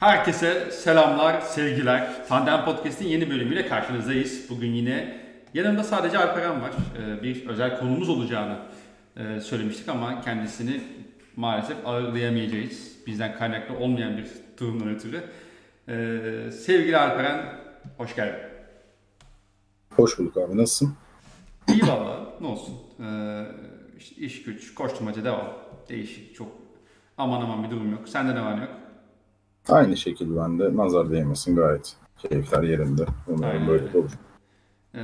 Herkese selamlar, sevgiler. Tandem Podcast'in yeni bölümüyle karşınızdayız. Bugün yine yanımda sadece Alperen var. Ee, Bir özel konumuz olacağını e, söylemiştik ama kendisini maalesef ağırlayamayacağız. Bizden kaynaklı olmayan bir durumdan ötürü. Ee, Sevgili Alperen, hoş geldin. Hoş bulduk abi. Nasılsın? İyi valla, ne olsun. Ee, işte iş güç, koşturmaca devam. Değişik, çok aman aman bir durum yok. Sende ne var ne yok? Aynı şekilde ben de nazar değmesin gayet. Keyifler yerinde. Umarım Aynen böyle öyle. de olur. Ee,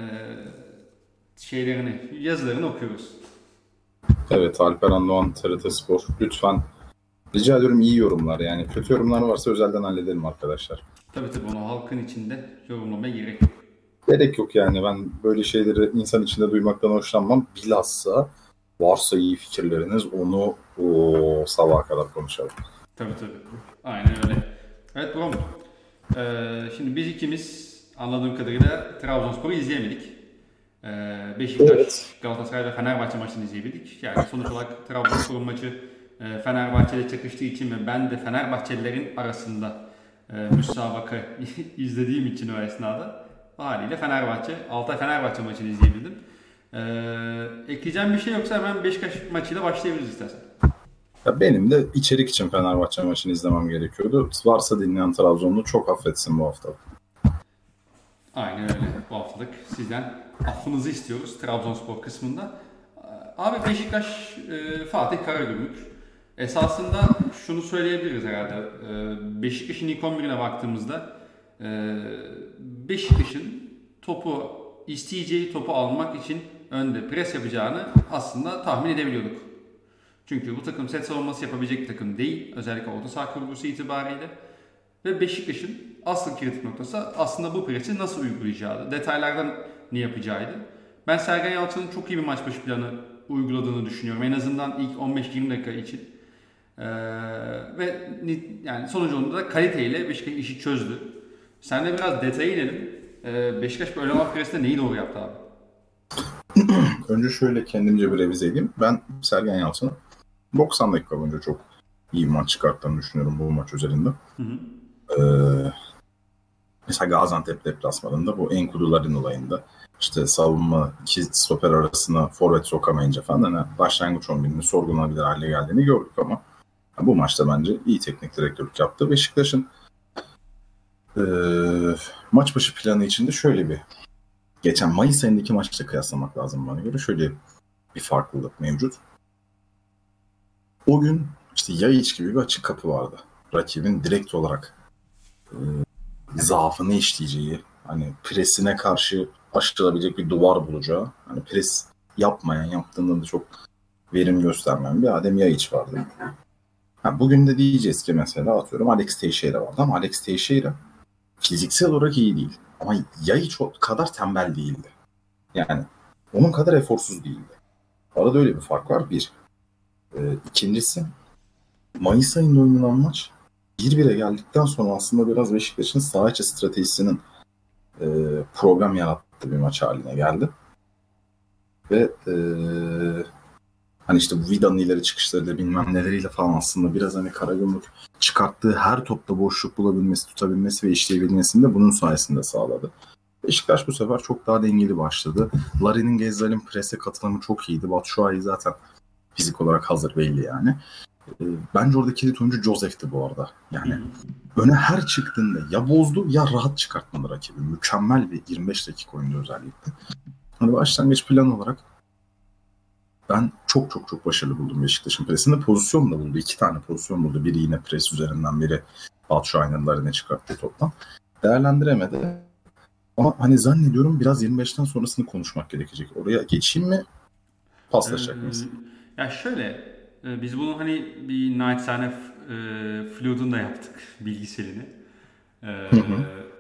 şeylerini, yazılarını okuyoruz. Evet Alperen Doğan TRT Spor. Lütfen rica ediyorum iyi yorumlar yani. Kötü yorumlar varsa özelden halledelim arkadaşlar. Tabii tabii onu halkın içinde yorumlamaya gerek yok. Gerek yok yani ben böyle şeyleri insan içinde duymaktan hoşlanmam. Bilhassa varsa iyi fikirleriniz onu o sabaha kadar konuşalım. Tabii tabii. Aynen öyle. Evet Brom. Ee, şimdi biz ikimiz anladığım kadarıyla Trabzonspor'u izleyemedik. Ee, Beşiktaş, Evet. Galatasaray ve Fenerbahçe maçını izleyebildik. Yani sonuç olarak Trabzonspor'un maçı e, Fenerbahçe'de çakıştığı için ve ben de Fenerbahçelilerin arasında e, müsabaka izlediğim için o esnada haliyle Fenerbahçe, Altay Fenerbahçe maçını izleyebildim. Ee, ekleyeceğim bir şey yoksa hemen Beşiktaş maçıyla başlayabiliriz istersen. Ya benim de içerik için Fenerbahçe maçını izlemem gerekiyordu. Varsa dinleyen Trabzonlu çok affetsin bu hafta. Aynen öyle. Bu haftalık sizden affınızı istiyoruz Trabzonspor kısmında. Abi Beşiktaş e, Fatih Karagümrük. Esasında şunu söyleyebiliriz herhalde. E, Beşiktaş'ın ilk 11'ine baktığımızda e, Beşiktaş'ın topu isteyeceği topu almak için önde pres yapacağını aslında tahmin edebiliyorduk. Çünkü bu takım set savunması yapabilecek bir takım değil. Özellikle orta saha kurgusu itibariyle. Ve Beşiktaş'ın asıl kritik noktası aslında bu presi nasıl uygulayacağıydı. Detaylardan ne yapacağıydı. Ben Sergen Yalçın'ın çok iyi bir maç başı planı uyguladığını düşünüyorum. En azından ilk 15-20 dakika için. Ee, ve ni- yani sonucunda da kaliteyle Beşiktaş işi çözdü. Sen de biraz detaya inelim. Ee, Beşiktaş böyle olan presinde neyi doğru yaptı abi? Önce şöyle kendimce bir revize edeyim. Ben Sergen Yalçın'ın 90 dakika boyunca çok iyi maç çıkarttığını düşünüyorum bu maç üzerinde. Hı hı. Ee, mesela Gaziantep deplasmanında bu Enkuduların olayında işte savunma iki stoper arasına forvet sokamayınca falan hani başlangıç 11'ini sorgulanabilir hale geldiğini gördük ama bu maçta bence iyi teknik direktörlük yaptı. Beşiktaş'ın ee, maç başı planı içinde şöyle bir geçen Mayıs ayındaki maçla kıyaslamak lazım bana göre. Şöyle bir farklılık mevcut. O gün işte Yayiç gibi bir açık kapı vardı. Rakibin direkt olarak e, zaafını işleyeceği, hani presine karşı aşılabilecek bir duvar bulacağı, hani pres yapmayan, yaptığında da çok verim göstermeyen bir Adem Yayiç vardı. Ha, bugün de diyeceğiz ki mesela atıyorum Alex Teixeira vardı ama Alex Teixeira fiziksel olarak iyi değil. Ama Yayiç kadar tembel değildi. Yani onun kadar eforsuz değildi. Arada öyle bir fark var bir. Ee, ikincisi Mayıs ayında oynanan maç 1-1'e geldikten sonra aslında biraz Beşiktaş'ın saha içi stratejisinin e, problem yarattığı bir maç haline geldi. Ve e, hani işte bu Vida'nın ileri çıkışlarıyla bilmem neleriyle falan aslında biraz hani Karagümrük çıkarttığı her topta boşluk bulabilmesi, tutabilmesi ve işleyebilmesini de bunun sayesinde sağladı. Beşiktaş bu sefer çok daha dengeli başladı. Larin'in Gezzal'in prese katılımı çok iyiydi. Batshuayi zaten fizik olarak hazır belli yani. Ee, Bence orada kilit oyuncu Josef'ti bu arada. Yani öne her çıktığında ya bozdu ya rahat çıkartmadı rakibi. Mükemmel bir 25 dakika oyuncu özellikle. Hani başlangıç plan olarak ben çok çok çok başarılı buldum Beşiktaş'ın presinde. Pozisyon da buldu. iki tane pozisyon buldu. Biri yine pres üzerinden biri Batshuayi'nin Larin'e çıkarttığı toptan. Değerlendiremedi. Ama hani zannediyorum biraz 25'ten sonrasını konuşmak gerekecek. Oraya geçeyim mi? Paslaşacak? Ee, ya şöyle, e, biz bunu hani bir naçizane e, Fluid'un da yaptık bilgiselini. E, hı.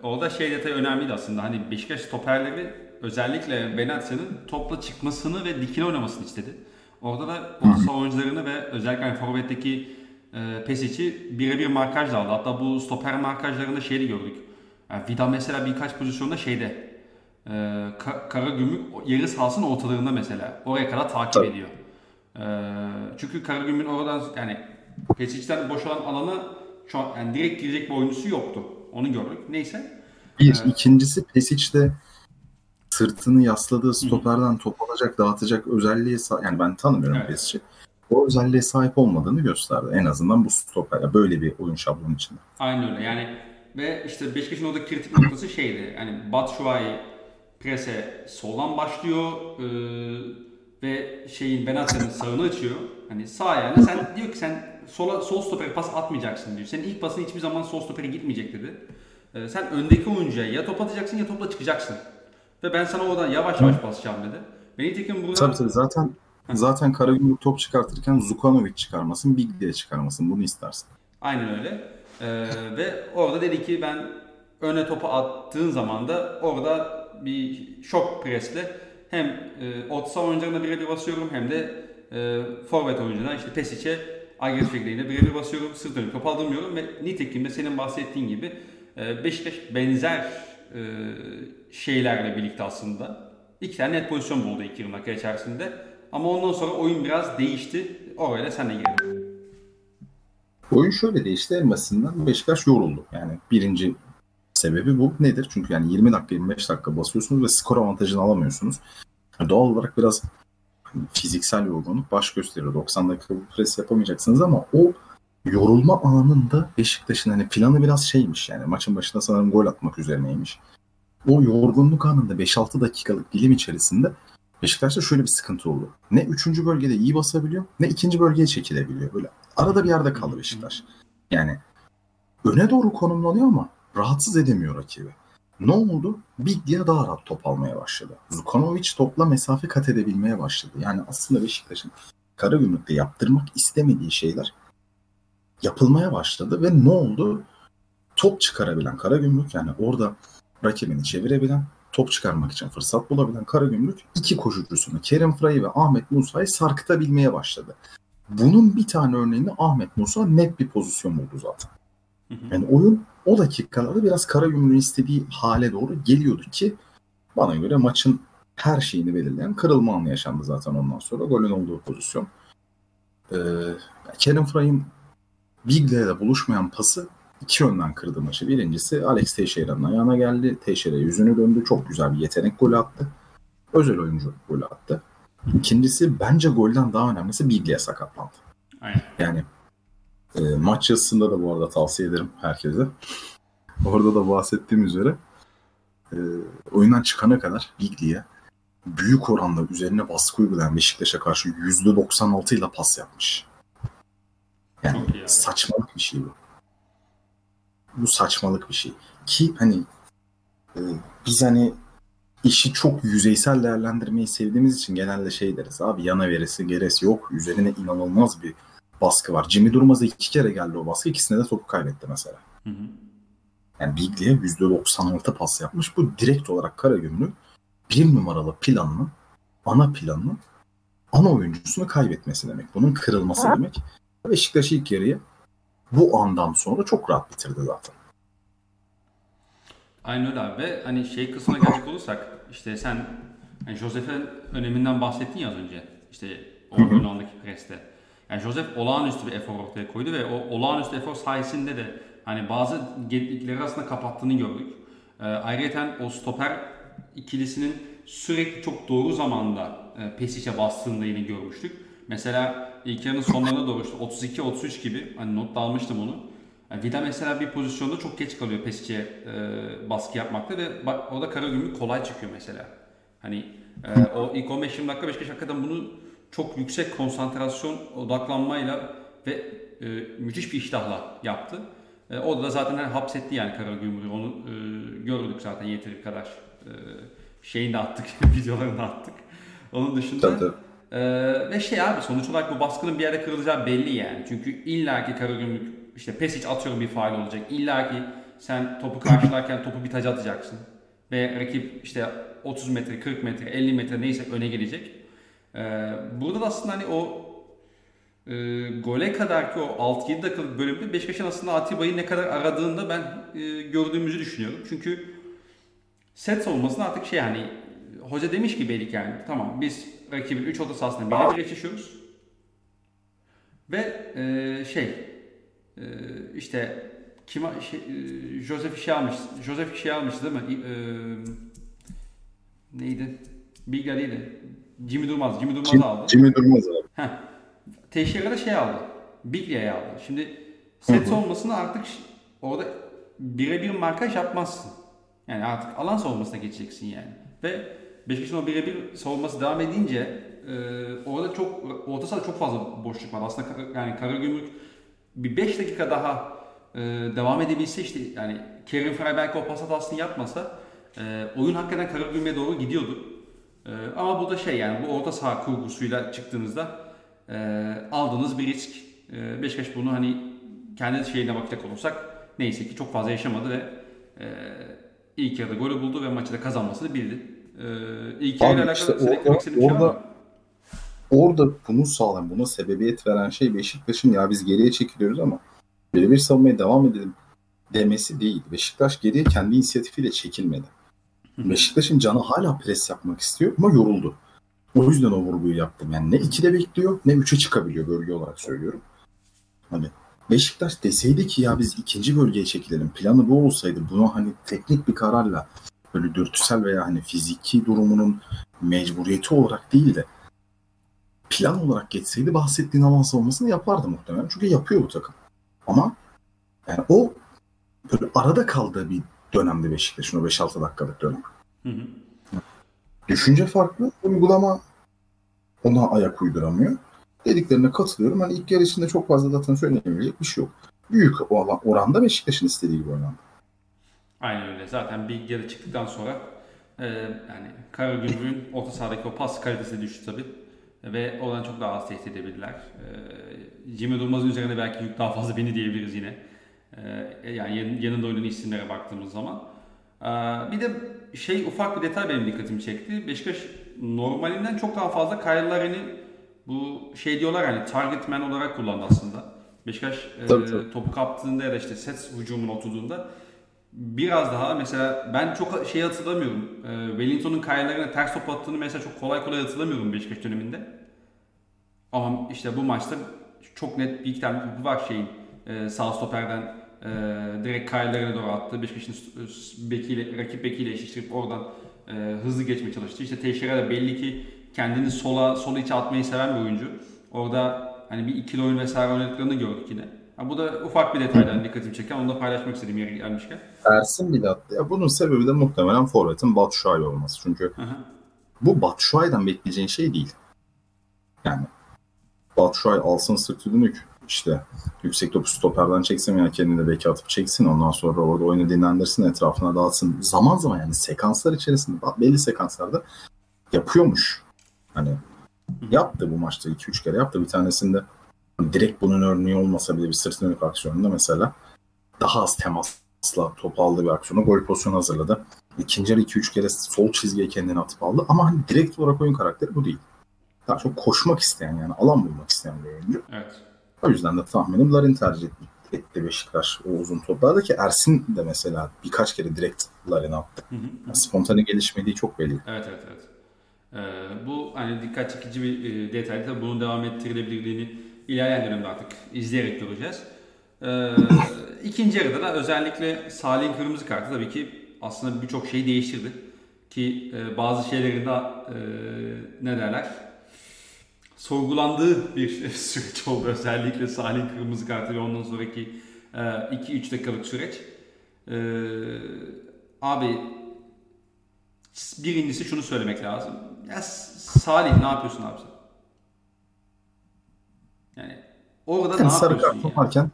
orada şey detay önemliydi aslında. Hani Beşiktaş stoperleri özellikle Benatya'nın topla çıkmasını ve dikine oynamasını istedi. Orada da orta oyuncularını ve özellikle hani forvetteki e, Pesic'i birebir markajla aldı. Hatta bu stoper markajlarında şeyi gördük. Yani Vida mesela birkaç pozisyonda şeyde e, Ka- Karagümrük yarı sahasının ortalarında mesela. Oraya kadar takip Tabii. ediyor. E, çünkü Karagümrük'ün oradan yani Pesic'ten boşalan alanı şu an yani direkt girecek bir oyuncusu yoktu. Onu gördük. Neyse. Bir. Evet. ikincisi Pesic'de sırtını yasladığı stoperden top alacak, dağıtacak özelliği yani ben tanımıyorum evet. Pesic'i. O özelliğe sahip olmadığını gösterdi. En azından bu stoper böyle bir oyun şablonu içinde. Aynen öyle. Yani ve işte Beşiktaş'ın orada kritik noktası şeydi. Yani Batshuayi prese soldan başlıyor e, ve şeyin Benacer'ın sağını açıyor. Hani sağ ayağına sen diyor ki sen sola, sol stopere pas atmayacaksın diyor. Senin ilk pasın hiçbir zaman sol stopere gitmeyecek dedi. E, sen öndeki oyuncuya ya top atacaksın ya topla çıkacaksın. Ve ben sana oradan yavaş yavaş basacağım dedi. Ve nitekim burada... Tabii tabii zaten zaten Karagümrük top çıkartırken Zukanovic çıkarmasın, Big diye çıkarmasın. Bunu istersin. Aynen öyle. Ee, ve orada dedi ki ben öne topu attığın zaman da orada bir şok presle hem e, orta oyuncularına birebir basıyorum hem de e, forvet oyuncularına işte Pesic'e agresif şekilde yine birebir basıyorum. Sırt dönüp top aldırmıyorum ve nitekim de senin bahsettiğin gibi e, Beşiktaş benzer e, şeylerle birlikte aslında iki tane net pozisyon buldu yarım dakika içerisinde. Ama ondan sonra oyun biraz değişti. Oraya sen de girdin. Oyun şöyle değişti en basitinden Beşiktaş yoruldu. Yani birinci sebebi bu. Nedir? Çünkü yani 20 dakika 25 dakika basıyorsunuz ve skor avantajını alamıyorsunuz. Doğal olarak biraz fiziksel yorgunluk baş gösteriyor. 90 dakika bu pres yapamayacaksınız ama o yorulma anında Beşiktaş'ın hani planı biraz şeymiş yani maçın başında sanırım gol atmak üzerineymiş. O yorgunluk anında 5-6 dakikalık dilim içerisinde Beşiktaş'ta şöyle bir sıkıntı oldu. Ne 3. bölgede iyi basabiliyor ne 2. bölgeye çekilebiliyor. Böyle arada bir yerde kaldı Beşiktaş. Yani öne doğru konumlanıyor ama rahatsız edemiyor rakibi. Ne oldu? Biglia daha rahat top almaya başladı. Zukanovic topla mesafe kat edebilmeye başladı. Yani aslında Beşiktaş'ın Karagümrük'te yaptırmak istemediği şeyler yapılmaya başladı ve ne oldu? Top çıkarabilen Karagümrük yani orada rakibini çevirebilen, top çıkarmak için fırsat bulabilen Karagümrük iki koşucusunu Kerim Fray'ı ve Ahmet Musa'yı sarkıtabilmeye başladı. Bunun bir tane örneğini Ahmet Musa net bir pozisyon buldu zaten. Yani oyun o dakikalarda biraz Karagümrük'ün istediği hale doğru geliyordu ki bana göre maçın her şeyini belirleyen kırılma anı yaşandı zaten ondan sonra. Golün olduğu pozisyon. Ee, Kerim Fray'ın Big'le ile buluşmayan pası iki yönden kırdı maçı. Birincisi Alex Teixeira'nın ayağına geldi. Teixeira yüzünü döndü. Çok güzel bir yetenek golü attı. Özel oyuncu golü attı. İkincisi bence golden daha önemlisi Biglia sakatlandı. Aynen. Yani e, maç yazısında da bu arada tavsiye ederim herkese. Orada da bahsettiğim üzere e, oyundan çıkana kadar Biglia büyük oranda üzerine baskı uygulayan Beşiktaş'a karşı %96 ile pas yapmış. Yani, yani saçmalık bir şey bu. Bu saçmalık bir şey. Ki hani e, biz hani işi çok yüzeysel değerlendirmeyi sevdiğimiz için genelde şey deriz. Abi yana veresi geresi yok. Üzerine inanılmaz bir baskı var. Jimmy Durmaz'a iki kere geldi o baskı. İkisinde de topu kaybetti mesela. Hı hı. Yani Biglia %96 pas yapmış. Bu direkt olarak Karagümrük bir numaralı planını, ana planını ana oyuncusunu kaybetmesi demek. Bunun kırılması demek. Beşiktaş ilk yarıyı bu andan sonra çok rahat bitirdi zaten. Aynen öyle abi. Ve hani şey kısmına gelecek olursak işte sen yani Josef'in öneminden bahsettin ya az önce. İşte o andaki preste. Yani Josef olağanüstü bir efor ortaya koydu ve o olağanüstü efor sayesinde de hani bazı gedikleri aslında kapattığını gördük. E, ayrıca o stoper ikilisinin sürekli çok doğru zamanda e, Pesic'e bastığını da yine görmüştük. Mesela ilk yarının sonlarına doğru işte 32-33 gibi hani not almıştım onu. Yani Vida mesela bir pozisyonda çok geç kalıyor Pesic'e e, baskı yapmakta ve bak, orada Karagümrük kolay çıkıyor mesela. Hani e, o ilk 15-20 dakika Beşiktaş hakikaten bunu çok yüksek konsantrasyon, odaklanmayla ve e, müthiş bir iştahla yaptı. E, o da zaten hapsetti yani Karagümrük'ü. Onu e, gördük zaten yeteri kadar. E, şeyini attık, videolarını attık. Onun dışında tabii, tabii. E, ve şey abi sonuç olarak bu baskının bir yerde kırılacağı belli yani. Çünkü illaki Karagümrük işte Pesic atıyorum bir faal olacak. İlla ki sen topu karşılarken topu bir taca atacaksın. Ve rakip işte 30 metre, 40 metre, 50 metre neyse öne gelecek. Ee, burada da aslında hani o e, gole kadar ki o 6-7 dakikalık bölümde Beşiktaş'ın aslında Atiba'yı ne kadar aradığında ben e, gördüğümüzü düşünüyorum. Çünkü set savunmasında artık şey hani hoca demiş ki belki yani tamam biz rakibin 3 orta sahasında birebir eşleşiyoruz. Ve e, şey e, işte kim şey, e, Joseph şey almış. Joseph şey almış değil mi? E, neydi? Bigla değildi. Jimmy Durmaz. Jimmy Durmaz Jim, aldı. Jimmy Durmaz abi. Heh. Teixeira'da şey aldı. Biglia'yı aldı. Şimdi set olmasını artık orada birebir markaj yapmazsın. Yani artık alan savunmasına geçeceksin yani. Ve Beşiktaş'ın o birebir savunması devam edince e, orada çok orta sahada çok fazla boşluk var. Aslında yani Karagümrük bir 5 dakika daha e, devam edebilse işte yani Kerim Frey belki o pas hatasını yapmasa e, oyun hakikaten Karagümrük'e doğru gidiyordu. E, ama bu da şey yani bu orta saha kurgusuyla çıktığınızda e, aldığınız bir risk. E, Beşiktaş bunu hani kendi şeyine bakacak olursak neyse ki çok fazla yaşamadı ve e, ilk yarıda golü buldu ve maçı da kazanmasını bildi. E, ilk yarıyla alakalı işte orada- şey var orada- mı? Orada bunu sağlayan, buna sebebiyet veren şey Beşiktaş'ın ya biz geriye çekiliyoruz ama birebir savunmaya devam edelim demesi değil. Beşiktaş geriye kendi inisiyatifiyle çekilmedi. Beşiktaş'ın canı hala pres yapmak istiyor ama yoruldu. O yüzden o vurguyu yaptım. Yani ne 2'de bekliyor ne 3'e çıkabiliyor bölge olarak söylüyorum. Hani Beşiktaş deseydi ki ya biz ikinci bölgeye çekilelim. Planı bu olsaydı bunu hani teknik bir kararla böyle dürtüsel veya hani fiziki durumunun mecburiyeti olarak değil de plan olarak geçseydi bahsettiğin alan savunmasını yapardı muhtemelen. Çünkü yapıyor bu takım. Ama yani o böyle arada kaldığı bir dönemde Beşiktaş'ın o 5-6 dakikalık dönem. Hı hı. Düşünce farklı, uygulama ona ayak uyduramıyor. Dediklerine katılıyorum. Hani ilk yarı içinde çok fazla zaten söylenebilecek bir şey yok. Büyük oranda Beşiktaş'ın istediği gibi oynandı. Aynen öyle. Zaten bir yarı çıktıktan sonra e, yani Karagümrük'ün orta sahadaki o pas kalitesi düştü tabii. Ve oradan çok daha az tehdit edebilirler. E, Jimmy Durmaz'ın üzerine belki yük daha fazla beni diyebiliriz yine. E, yani yan- yanında oynayan isimlere baktığımız zaman. E, bir de şey ufak bir detay benim dikkatimi çekti. Beşiktaş normalinden çok daha fazla Kyle bu şey diyorlar hani target man olarak kullandı aslında. Beşiktaş e, Tabii, topu kaptığında ya da işte set hücumuna oturduğunda biraz daha mesela ben çok şey hatırlamıyorum. E, Wellington'un kayalarına ters top attığını mesela çok kolay kolay hatırlamıyorum Beşiktaş döneminde. Ama işte bu maçta çok net bir iki tane var şeyin e, sağ stoperden e, direkt kayalarına doğru attı. Beşiktaş'ın s- bekiyle, rakip bekiyle eşleştirip oradan e, hızlı geçmeye çalıştı. İşte Teixeira da belli ki kendini sola sol içe atmayı seven bir oyuncu. Orada hani bir ikili oyun vesaire oynadıklarını gördük yine. Ha, bu da ufak bir detaydan dikkatimi çeken. Onu da paylaşmak istediğim yere gelmişken. Ersin bile attı. Ya bunun sebebi de muhtemelen Forvet'in Batshuayi olması. Çünkü hı. bu Batshuayi'den bekleyeceğin şey değil. Yani Batshuayi alsın sırtı dönük. İşte yüksek topu stoperden çeksin veya kendini beke atıp çeksin. Ondan sonra orada oyunu dinlendirsin, etrafına dağıtsın. Zaman zaman yani sekanslar içerisinde belli sekanslarda yapıyormuş. Hani yaptı bu maçta 2-3 kere yaptı. Bir tanesinde direkt bunun örneği olmasa bile bir sırt dönük aksiyonunda mesela daha az temasla topu aldığı bir aksiyonu gol pozisyonu hazırladı. İkinci yarı 2-3 kere sol çizgiye kendini atıp aldı. Ama hani direkt olarak oyun karakteri bu değil. Daha çok koşmak isteyen yani alan bulmak isteyen bir oyuncu. Evet. O yüzden de tahminim Larin tercih et- etti Beşiktaş o uzun toplarda ki Ersin de mesela birkaç kere direkt Larin'e attı. Hı hı. Yani spontane gelişmediği çok belli. Evet evet evet. Ee, bu hani dikkat çekici bir e, detay. Tabii bunun devam ettirilebilirliğini ilerleyen dönemde artık izleyerek göreceğiz. Ee, ikinci yarıda da özellikle Salih'in kırmızı kartı tabii ki aslında birçok şeyi değiştirdi. Ki e, bazı şeylerin de e, ne derler sorgulandığı bir süreç oldu. Özellikle Salih'in kırmızı kartı ve ondan sonraki 2-3 dakikalık süreç. Ee, abi Birincisi şunu söylemek lazım. Ya Salih ne yapıyorsun abi sen? Yani orada Yani ne sarı yapıyorsun kart ya? varken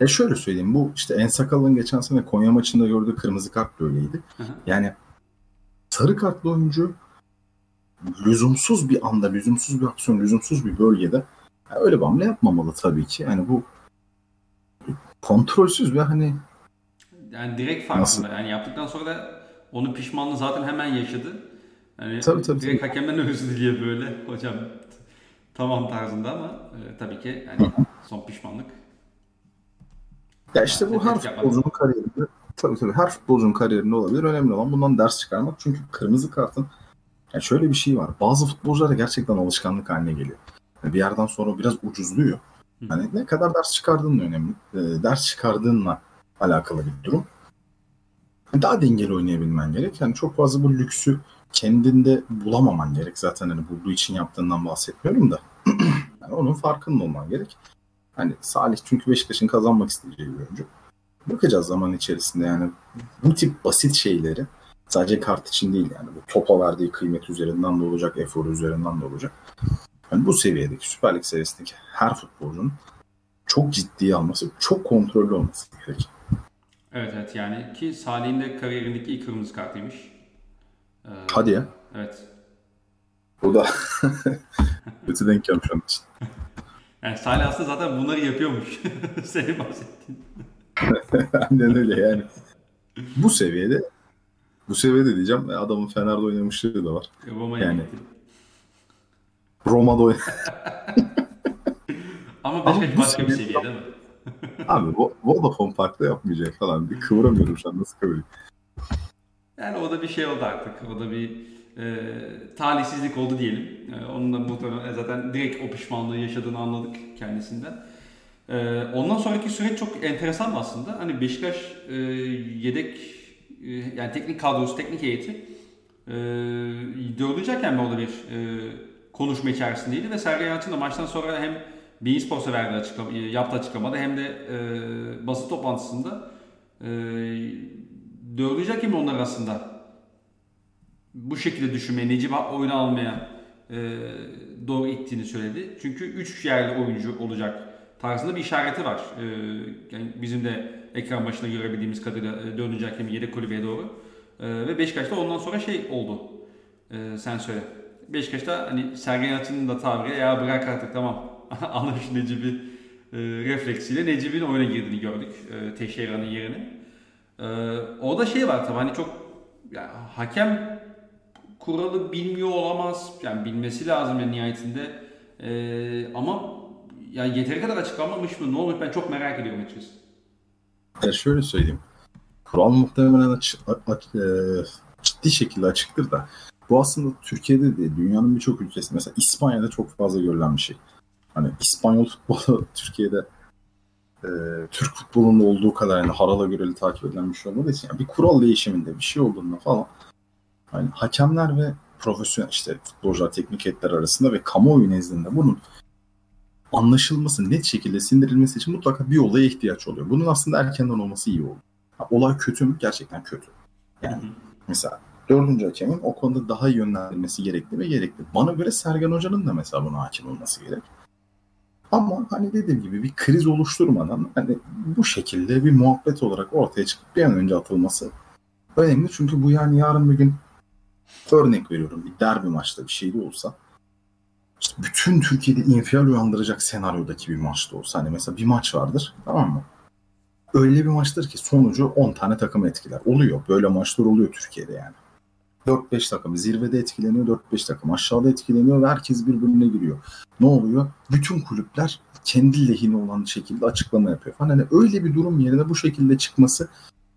e şöyle söyleyeyim bu işte Ensakal'ın geçen sene Konya maçında gördüğü kırmızı kart da öyleydi. Hı hı. Yani sarı kartlı oyuncu lüzumsuz bir anda, lüzumsuz bir aksiyon, lüzumsuz bir bölgede ya öyle bir hamle yapmamalı tabii ki. Yani bu kontrolsüz ve hani Yani direkt Nasıl? farkında. Yani yaptıktan sonra da onun pişmanlığı zaten hemen yaşadı. Yani Tabii, tabii, direkt hakemden özür diliyor böyle hocam tamam tarzında ama e, tabii ki yani son pişmanlık. ya işte bu her futbolcunun kariyerinde tabii tabii her futbolcunun kariyerinde olabilir. Önemli olan bundan ders çıkarmak. Çünkü kırmızı kartın yani şöyle bir şey var. Bazı futbolcular da gerçekten alışkanlık haline geliyor. Yani bir yerden sonra biraz ucuzluyor. Hani ne kadar ders çıkardığın önemli. E, ders çıkardığınla alakalı bir durum. Daha dengeli oynayabilmen gerek. Yani çok fazla bu lüksü kendinde bulamaman gerek. Zaten hani bulduğu için yaptığından bahsetmiyorum da. yani onun farkında olman gerek. Hani Salih çünkü Beşiktaş'ın kazanmak isteyeceği bir oyuncu. Bakacağız zaman içerisinde yani bu tip basit şeyleri sadece kart için değil yani bu topa verdiği kıymet üzerinden de olacak, efor üzerinden de olacak. Yani bu seviyedeki Süper Lig seviyesindeki her futbolcunun çok ciddiye alması, çok kontrollü olması gerek. Evet evet yani ki Salih'in de kariyerindeki ilk kırmızı kartıymış. Ee, Hadi ya. Evet. O da kötü denk gelmiş onun için. Yani Salih aslında zaten bunları yapıyormuş. Senin bahsettiğin. Aynen öyle yani. Bu seviyede bu seviyede diyeceğim adamın Fener'de oynamışlığı da var. Roma'ya yani, gitti. Roma'da oynadı. Ama Beşiktaş başka bir seviye değil mi? Abi Vodafone Park'ta yapmayacak falan. Bir kıvıramıyorum şu an nasıl kıvırayım. Yani o da bir şey oldu artık. O da bir e, talihsizlik oldu diyelim. E, onun da muhtemelen zaten direkt o pişmanlığı yaşadığını anladık kendisinden. E, ondan sonraki süreç çok enteresan aslında. Hani Beşiktaş e, yedek e, yani teknik kadrosu, teknik heyeti e, dördüncü hakem orada bir e, konuşma içerisindeydi ve Sergen Yalçın da maçtan sonra hem Bein Sports'a verdiği açıklama, yaptığı açıklamada hem de e, basın toplantısında e, dördüncü hakem onlar arasında bu şekilde düşünmeye, Necip oyunu almaya e, doğru ittiğini söyledi. Çünkü 3 yerli oyuncu olacak tarzında bir işareti var. E, yani bizim de ekran başında görebildiğimiz kadarıyla e, dördüncü hakemi yedek kulübeye doğru. E, ve Beşiktaş'ta ondan sonra şey oldu. E, sen söyle. Beşiktaş'ta hani Sergen Yalçın'ın da tabiri ya bırak artık tamam anlamış Necip'i e, refleksiyle Necip'in oyuna girdiğini gördük e, Teixeira'nın yerine. E, orada şey var tabii hani çok yani hakem kuralı bilmiyor olamaz. Yani bilmesi lazım yani nihayetinde. E, ama yani yeteri kadar açıklanmamış mı? Ne olmuş? Ben çok merak ediyorum açıkçası. Ya şöyle söyleyeyim. Kural muhtemelen açık, aç, e, ciddi şekilde açıktır da bu aslında Türkiye'de de dünyanın birçok ülkesinde mesela İspanya'da çok fazla görülen bir şey. Hani İspanyol futbolu Türkiye'de e, Türk futbolunda olduğu kadar yani harala göreli takip edilen bir şey olmadığı için yani bir kural değişiminde bir şey olduğunda falan hani hakemler ve profesyonel işte futbolcular, teknik heyetler arasında ve kamuoyu nezdinde bunun anlaşılması, net şekilde sindirilmesi için mutlaka bir olaya ihtiyaç oluyor. Bunun aslında erkenden olması iyi oldu. Ha, olay kötü mü? Gerçekten kötü. Yani mesela dördüncü hakemin o konuda daha iyi yönlendirilmesi gerekli ve gerekli. Bana göre Sergen Hoca'nın da mesela buna hakim olması gerek. Ama hani dediğim gibi bir kriz oluşturmadan hani bu şekilde bir muhabbet olarak ortaya çıkıp bir an önce atılması önemli. Çünkü bu yani yarın bir gün örnek veriyorum bir derbi maçta bir şey de olsa işte bütün Türkiye'de infial uyandıracak senaryodaki bir maçta olsa hani mesela bir maç vardır tamam mı? Öyle bir maçtır ki sonucu 10 tane takım etkiler. Oluyor. Böyle maçlar oluyor Türkiye'de yani. 4-5 takım zirvede etkileniyor, 4-5 takım aşağıda etkileniyor ve herkes birbirine giriyor. Ne oluyor? Bütün kulüpler kendi lehine olan şekilde açıklama yapıyor. Hani öyle bir durum yerine bu şekilde çıkması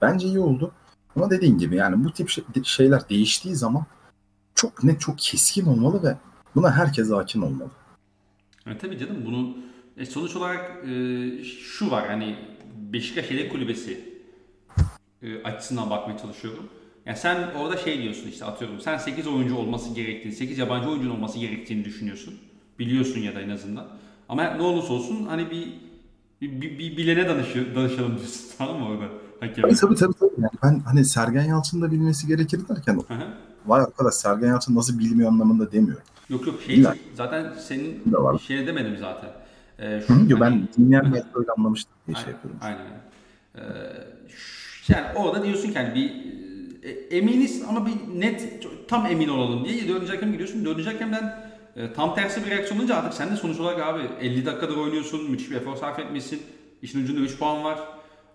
bence iyi oldu. Ama dediğin gibi yani bu tip şeyler değiştiği zaman çok net, çok keskin olmalı ve buna herkes hakim olmalı. Evet tabii canım bunu e, sonuç olarak e, şu var hani Beşiktaş Yedek Kulübesi e, açısından bakmaya çalışıyorum yani sen orada şey diyorsun işte atıyorum sen 8 oyuncu olması gerektiğini, 8 yabancı oyuncunun olması gerektiğini düşünüyorsun. Biliyorsun ya da en azından. Ama ne olursa olsun hani bir bir, bir, bir bilene danışıyor, danışalım diyorsun tamam mı orada? Hakem. Tabii tabii tabii. tabii. Yani ben hani Sergen Yalçın da bilmesi gerekir derken Hı-hı. vay arkadaş Sergen Yalçın nasıl bilmiyor anlamında demiyorum. Yok yok şey İlla. zaten senin şey demedim zaten. Ee, şu, Hı, hani, ben dinleyen öyle anlamıştım diye şey yapıyorum. Aynen. Ee, yani orada diyorsun ki hani bir e, eminiz ama bir net tam emin olalım diye hakem gidiyorsun. Dördüncü hakemden e, tam tersi bir reaksiyon olunca artık sen de sonuç olarak abi 50 dakikadır oynuyorsun. Müthiş bir efor sarf etmişsin. İşin ucunda 3 puan var.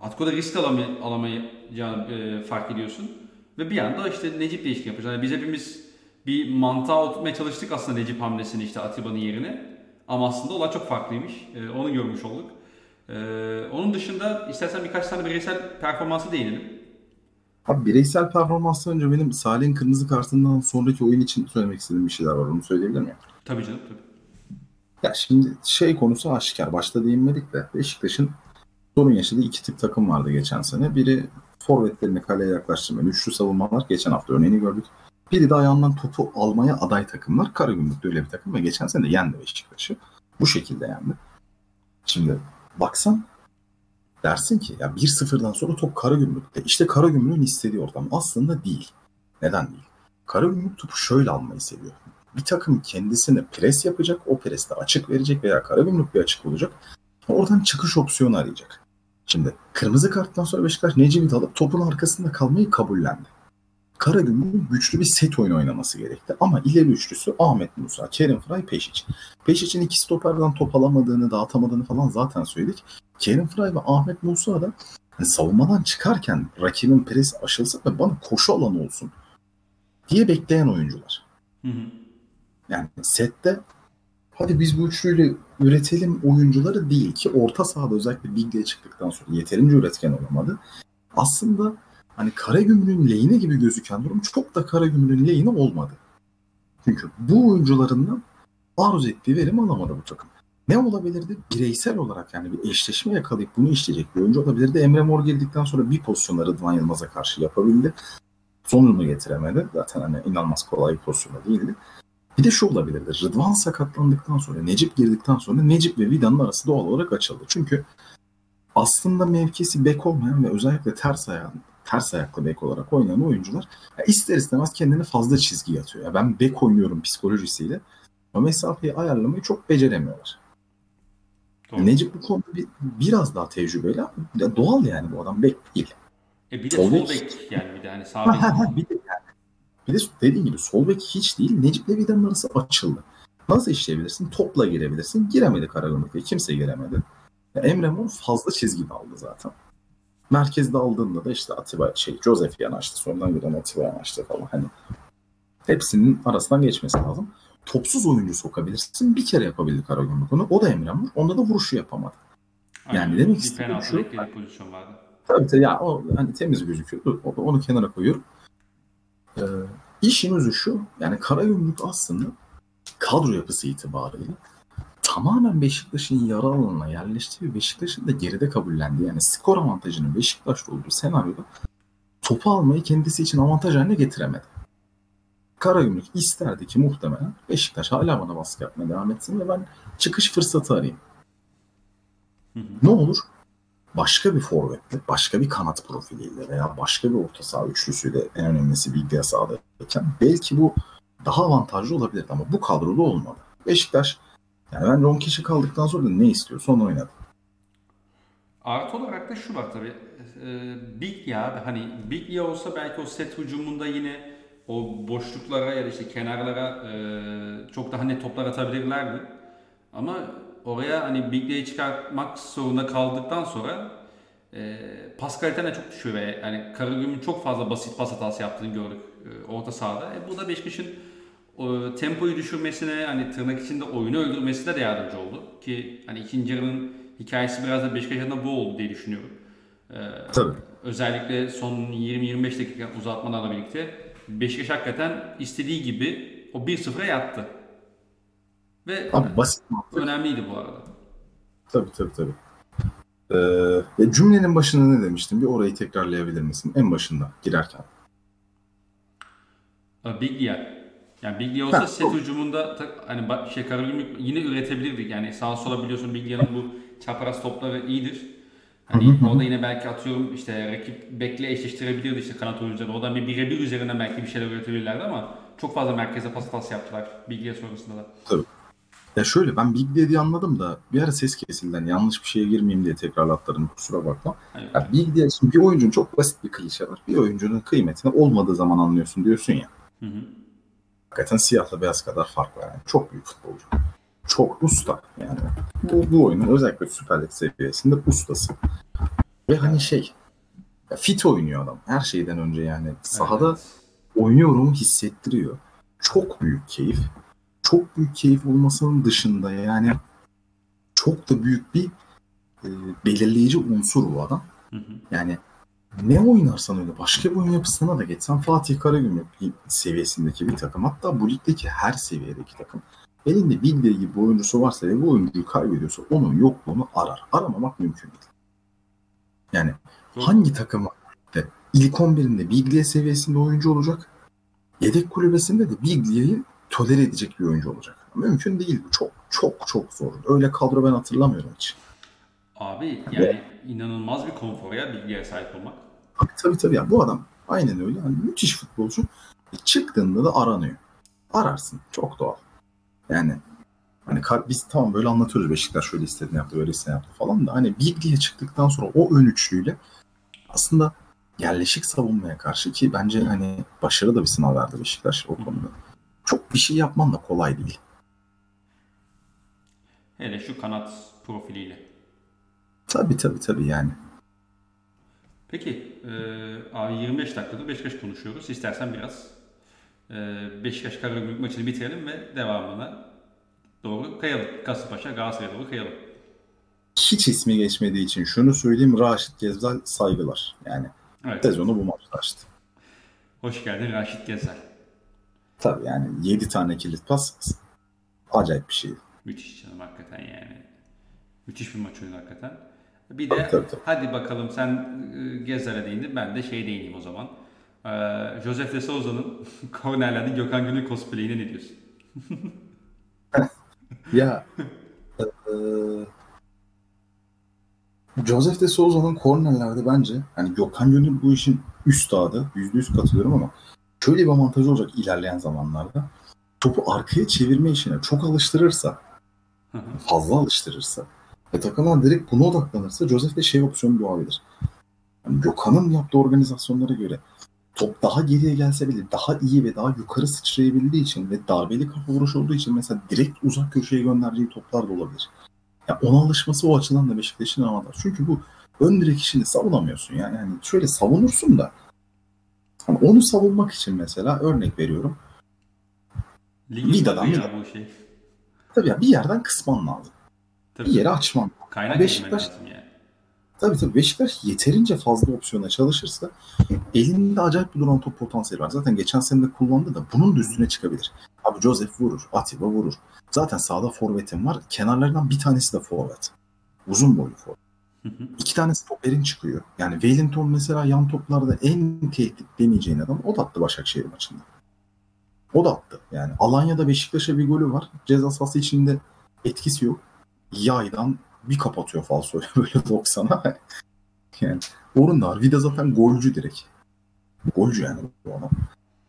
Atko'da risk alamay alamayacağını e, fark ediyorsun. Ve bir anda işte Necip değişiklik yapacak. Yani biz hepimiz bir mantığa oturtmaya çalıştık aslında Necip hamlesini işte Atiba'nın yerine. Ama aslında olay çok farklıymış. E, onu görmüş olduk. E, onun dışında istersen birkaç tane bireysel performansı değinelim. Abi bireysel performanstan önce benim Salih'in kırmızı kartından sonraki oyun için söylemek istediğim bir şeyler var. Onu söyleyebilir miyim? Tabii canım tabii. Ya şimdi şey konusu aşikar. Başta değinmedik de Beşiktaş'ın sorun yaşadığı iki tip takım vardı geçen sene. Biri forvetlerini kaleye yaklaştırmayan üçlü savunmalar. Geçen hafta örneğini gördük. Biri de ayağından topu almaya aday takımlar. Karagümrük de öyle bir takım ve geçen sene de yendi Beşiktaş'ı. Bu şekilde yendi. Şimdi baksan dersin ki ya 1-0'dan sonra top Karagümrük'te. İşte Karagümrük'ün istediği ortam. Aslında değil. Neden değil? Karagümrük topu şöyle almayı seviyor. Bir takım kendisine pres yapacak, o preste açık verecek veya Karagümrük bir açık olacak. Oradan çıkış opsiyonu arayacak. Şimdi kırmızı karttan sonra Beşiktaş Necip'i alıp topun arkasında kalmayı kabullendi. Karagümrük'ün güçlü bir set oyunu oynaması gerekti. Ama ileri üçlüsü Ahmet Musa, Kerim Fry, Peşic. Peşic'in iki stoperden top alamadığını, dağıtamadığını falan zaten söyledik. Kerim Fry ve Ahmet Musa da hani savunmadan çıkarken rakibin presi aşılsın ve bana koşu alanı olsun diye bekleyen oyuncular. Hı hı. Yani sette hadi biz bu üçlüyle üretelim oyuncuları değil ki orta sahada özellikle Big'le çıktıktan sonra yeterince üretken olamadı. Aslında hani Karagümrük'ün lehine gibi gözüken durum çok da Karagümrük'ün lehine olmadı. Çünkü bu oyuncularından arzu ettiği verim alamadı bu takım. Ne olabilirdi? Bireysel olarak yani bir eşleşme yakalayıp bunu işleyecek bir oyuncu olabilirdi. Emre Mor girdikten sonra bir pozisyonda Rıdvan Yılmaz'a karşı yapabildi. Sonunu getiremedi. Zaten hani inanılmaz kolay bir pozisyonda değildi. Bir de şu olabilirdi. Rıdvan sakatlandıktan sonra, Necip girdikten sonra Necip ve Vida'nın arası doğal olarak açıldı. Çünkü aslında mevkisi bek olmayan ve özellikle ters ayağın ters ayaklı bek olarak oynayan oyuncular ya ister istemez kendini fazla çizgi atıyor. Ya ben bek oynuyorum psikolojisiyle o mesafeyi ayarlamayı çok beceremiyorlar. Doğru. Necip bu konuda bir, biraz daha tecrübeli ama doğal yani bu adam bek değil. E bir de Sol sol bek. bek yani bir de hani sağ bek. bir de yani. Bir de dediğim gibi sol bek hiç değil. Necip'le Vida'nın arası açıldı. Nasıl işleyebilirsin? Topla girebilirsin. Giremedi Karagümrük'e. Kimse giremedi. Ya Emre Mor fazla çizgi aldı zaten. Merkezde aldığında da işte Atiba şey Joseph yanaştı. Sonradan giren Atiba yanaştı falan. Hani hepsinin arasından geçmesi lazım. Topsuz oyuncu sokabilirsin. Bir kere yapabildi Karagümrük onu. O da Emre Mor. Onda da vuruşu yapamadı. Aynen. Yani demek istediğim şu- pozisyon vardı. Tabii tabii ya o hani temiz gözüküyor. O- Onu kenara koyuyorum. Ee, işin özü şu. Yani Karagümrük aslında kadro yapısı itibariyle tamamen Beşiktaş'ın yara alanına yerleşti ve Beşiktaş'ın da geride kabullendi. Yani skor avantajının Beşiktaş'ta olduğu senaryoda topu almayı kendisi için avantaj haline getiremedi. Karagümrük isterdi ki muhtemelen Beşiktaş hala bana baskı yapmaya devam etsin ve ben çıkış fırsatı arayayım. Hı hı. Ne olur? Başka bir forvetle, başka bir kanat profiliyle veya başka bir orta saha üçlüsüyle en önemlisi Biglia sahadayken belki bu daha avantajlı olabilirdi ama bu kadroda olmadı. Beşiktaş yani ben Ronkeş'i kaldıktan sonra ne istiyorsa onu oynadı. Artı olarak da şu var tabii. E, Biglia abi hani Biglia olsa belki o set hücumunda yine o boşluklara ya da işte kenarlara e, çok daha net toplar atabilirlerdi. Ama oraya hani Biglia'yı çıkartmak zorunda kaldıktan sonra e, pas kaliten de çok düşüyor ve yani Karagümrük'ün çok fazla basit pas hatası yaptığını gördük e, orta sahada. E, bu da Beşiktaş'ın o, tempoyu düşürmesine hani tırnak içinde oyunu öldürmesine de yardımcı oldu. Ki hani ikinci yarının hikayesi biraz da Beşiktaş adına bu oldu diye düşünüyorum. Ee, Tabii. özellikle son 20-25 dakika uzatmalarla birlikte Beşiktaş hakikaten istediği gibi o 1-0'a yattı. Ve Abi basit önemliydi bu arada. Tabii tabii tabii. Ee, cümlenin başında ne demiştim? Bir orayı tekrarlayabilir misin? En başında girerken. Ee, Biglia. Yani Biglia olsa Ha, set o- hücumunda hani şey Karagümrük yine üretebilirdik. Yani sağa sola biliyorsun Biglia'nın bu çapraz topları iyidir. Hani Hı hı hı. orada yine belki atıyorum işte rakip bekle eşleştirebilirdi işte kanat oyuncuları. Oradan bir birebir üzerinden belki bir şeyler üretebilirlerdi ama çok fazla merkeze pas hatası yaptılar Biglia sonrasında da. Ya şöyle ben Big diye anladım da bir ara ses kesildi. Hani yanlış bir şeye girmeyeyim diye tekrarlattırdım kusura bakma. Hani, Ya Big diye şimdi bir oyuncunun çok basit bir klişe var. Bir oyuncunun kıymetini olmadığı zaman anlıyorsun diyorsun ya. hı hı. Hakikaten siyahla beyaz kadar fark var. Yani. Çok büyük futbolcu. Çok usta yani. Bu, bu oyunun özellikle Süper Lig seviyesinde ustası. Ve hani şey fit oynuyor adam. Her şeyden önce yani sahada Evet. oynuyorum hissettiriyor. Çok büyük keyif. Çok büyük keyif olmasının dışında yani çok da büyük bir e, belirleyici unsur bu adam. Hı hı. Yani ne oynarsan öyle başka bir oyun yapısına da geçsen Fatih Karagümrük seviyesindeki bir takım hatta bu ligdeki her seviyedeki takım elinde Biglia gibi bir oyuncusu varsa ve bu oyuncuyu kaybediyorsa onun yokluğunu arar. Aramamak mümkün değil. Yani hangi takım de ilk 11'inde Biglia seviyesinde oyuncu olacak? Yedek kulübesinde de Biglia'yı tolere edecek bir oyuncu olacak. Mümkün değil. bu. Çok çok çok zor. Öyle kadro ben hatırlamıyorum hiç. Abi yani inanılmaz bir konfoya bilgiye sahip olmak. Tabii tabii. Yani bu adam aynen öyle. Yani müthiş futbolcu. Çıktığında da aranıyor. Ararsın. Çok doğal. Yani hani biz tamam böyle anlatıyoruz Beşiktaş şöyle istediğini yaptı, böyle istediğini yaptı falan da hani Bigli'ye çıktıktan sonra o ön üçlüyle aslında yerleşik savunmaya karşı ki bence hani başarılı da bir sınav verdi Beşiktaş o konuda. Çok bir şey yapman da kolay değil. Hele şu kanat profiliyle. Tabii tabii tabii yani. Peki e, abi 25 dakikadır Beşiktaş konuşuyoruz. İstersen biraz e, Beşiktaş Karagümrük maçını bitirelim ve devamına doğru kayalım. Kasımpaşa Galatasaray'a doğru kayalım. Hiç ismi geçmediği için şunu söyleyeyim Raşit Gezal saygılar. Yani Evet. sezonu bu maçta açtı. Hoş geldin Raşit Gezer. Tabii yani 7 tane kilit pas acayip bir şey. Müthiş canım hakikaten yani. Müthiş bir maç oyunu hakikaten. Bir Tabii, de tabii, tabii. hadi bakalım sen e, Gezer'e değindin ben de şey değineyim o zaman. Ee, Josef de Souza'nın kornerlerde Gökhan Gönül cosplay'ine ne diyorsun? Ya eee Joseph de Souza'nın kornerlerde bence hani Gökhan Gönül bu işin üstadı. Yüzde yüz katılıyorum ama şöyle bir avantajı olacak ilerleyen zamanlarda. Topu arkaya çevirme işine çok alıştırırsa fazla alıştırırsa ve takımlar direkt buna odaklanırsa Joseph de şey opsiyonu doğabilir. Yani Gökhan'ın yaptığı organizasyonlara göre top daha geriye gelse bile daha iyi ve daha yukarı sıçrayabildiği için ve darbeli kafa vuruş olduğu için mesela direkt uzak köşeye göndereceği toplar da olabilir. Ya ona alışması o açıdan da Beşiktaş'ın avantaj. Çünkü bu ön direk işini savunamıyorsun yani. yani şöyle savunursun da hani onu savunmak için mesela örnek veriyorum. Ligin Vida'dan ya Vida. bu şey. Tabii ya bir yerden kısman lazım. Tabii. Bir yere açman Kaynak Beşiktaş- lazım yani. Tabii tabii Beşiktaş yeterince fazla opsiyona çalışırsa elinde acayip bir duran top potansiyeli var. Zaten geçen sene de kullandı da bunun da üstüne çıkabilir. Abi Joseph vurur, Atiba vurur. Zaten sağda forvetim var. Kenarlardan bir tanesi de forvet. Uzun boylu forvet. Hı hı. İki tane stoperin çıkıyor. Yani Wellington mesela yan toplarda en tehdit demeyeceğin adam o da attı Başakşehir maçında. O da attı. Yani Alanya'da Beşiktaş'a bir golü var. Ceza sahası içinde etkisi yok. Yaydan bir kapatıyor falsoyu böyle 90'a. yani Orun da var. Vida zaten golcü direkt. Golcü yani bu adam.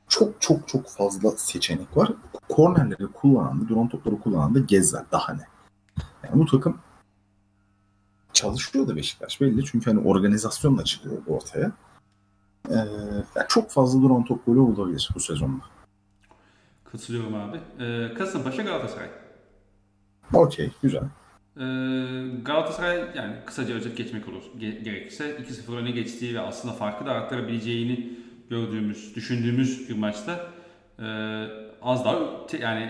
Çok çok çok fazla seçenek var. Kornerleri kullanan da, duran topları kullanan da Gezer. Daha ne? Yani bu takım çalışıyor da Beşiktaş belli. Çünkü hani organizasyonla çıkıyor ortaya. Ee, yani çok fazla duran top golü olabilir bu sezonda. Katılıyorum abi. Ee, Kasımpaşa Galatasaray. Okey, güzel. Ee, Galatasaray yani kısaca özet geçmek olur ge- gerekirse 2-0 öne geçtiği ve aslında farkı da arttırabileceğini gördüğümüz, düşündüğümüz bir maçta ee, az daha yani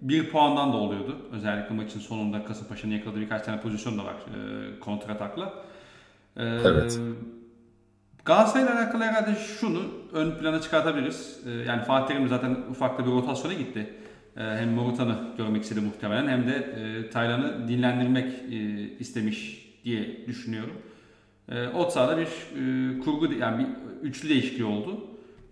bir puandan da oluyordu. Özellikle maçın sonunda Kasımpaşa'nın yakaladığı birkaç tane pozisyon da var e, kontratakla. Ee, Evet. Galatasaray'la alakalı herhalde şunu ön plana çıkartabiliriz. Yani Fatih Terim zaten ufakta bir rotasyona gitti. Ee, hem Morutan'ı görmek istedi muhtemelen hem de e, Taylan'ı dinlendirmek e, istemiş diye düşünüyorum. E, Ot sahada bir e, kurgu yani bir üçlü değişikliği oldu.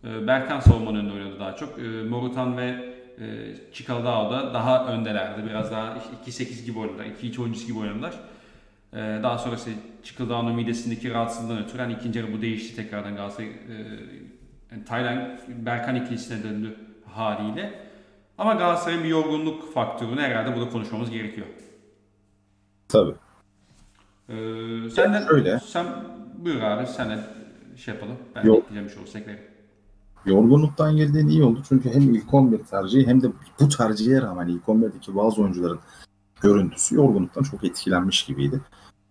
E, Berkan savunmanın önünde oynadı daha çok. E, Morutan ve e, Çikaldao da daha öndelerdi. Biraz daha işte 2-8 gibi oynadılar. 2-2 oyuncusu gibi oynadılar. E, daha sonrası Çikaldao'nun midesindeki rahatsızlığından ötürü hani ikinci yarı bu değişti tekrardan Galatasaray. E, yani Taylan Berkan ikilisine döndü haliyle. Ama Galatasaray'ın bir yorgunluk faktörünü herhalde burada konuşmamız gerekiyor. Tabii. Ee, sen de Öyle. sen buyur abi sen de şey yapalım. Ben Yok. ekleyeceğim bir şey olursa eklerim. Yorgunluktan girdiğin iyi oldu. Çünkü hem ilk 11 tercihi hem de bu tercihe rağmen ilk 11'deki bazı oyuncuların görüntüsü yorgunluktan çok etkilenmiş gibiydi.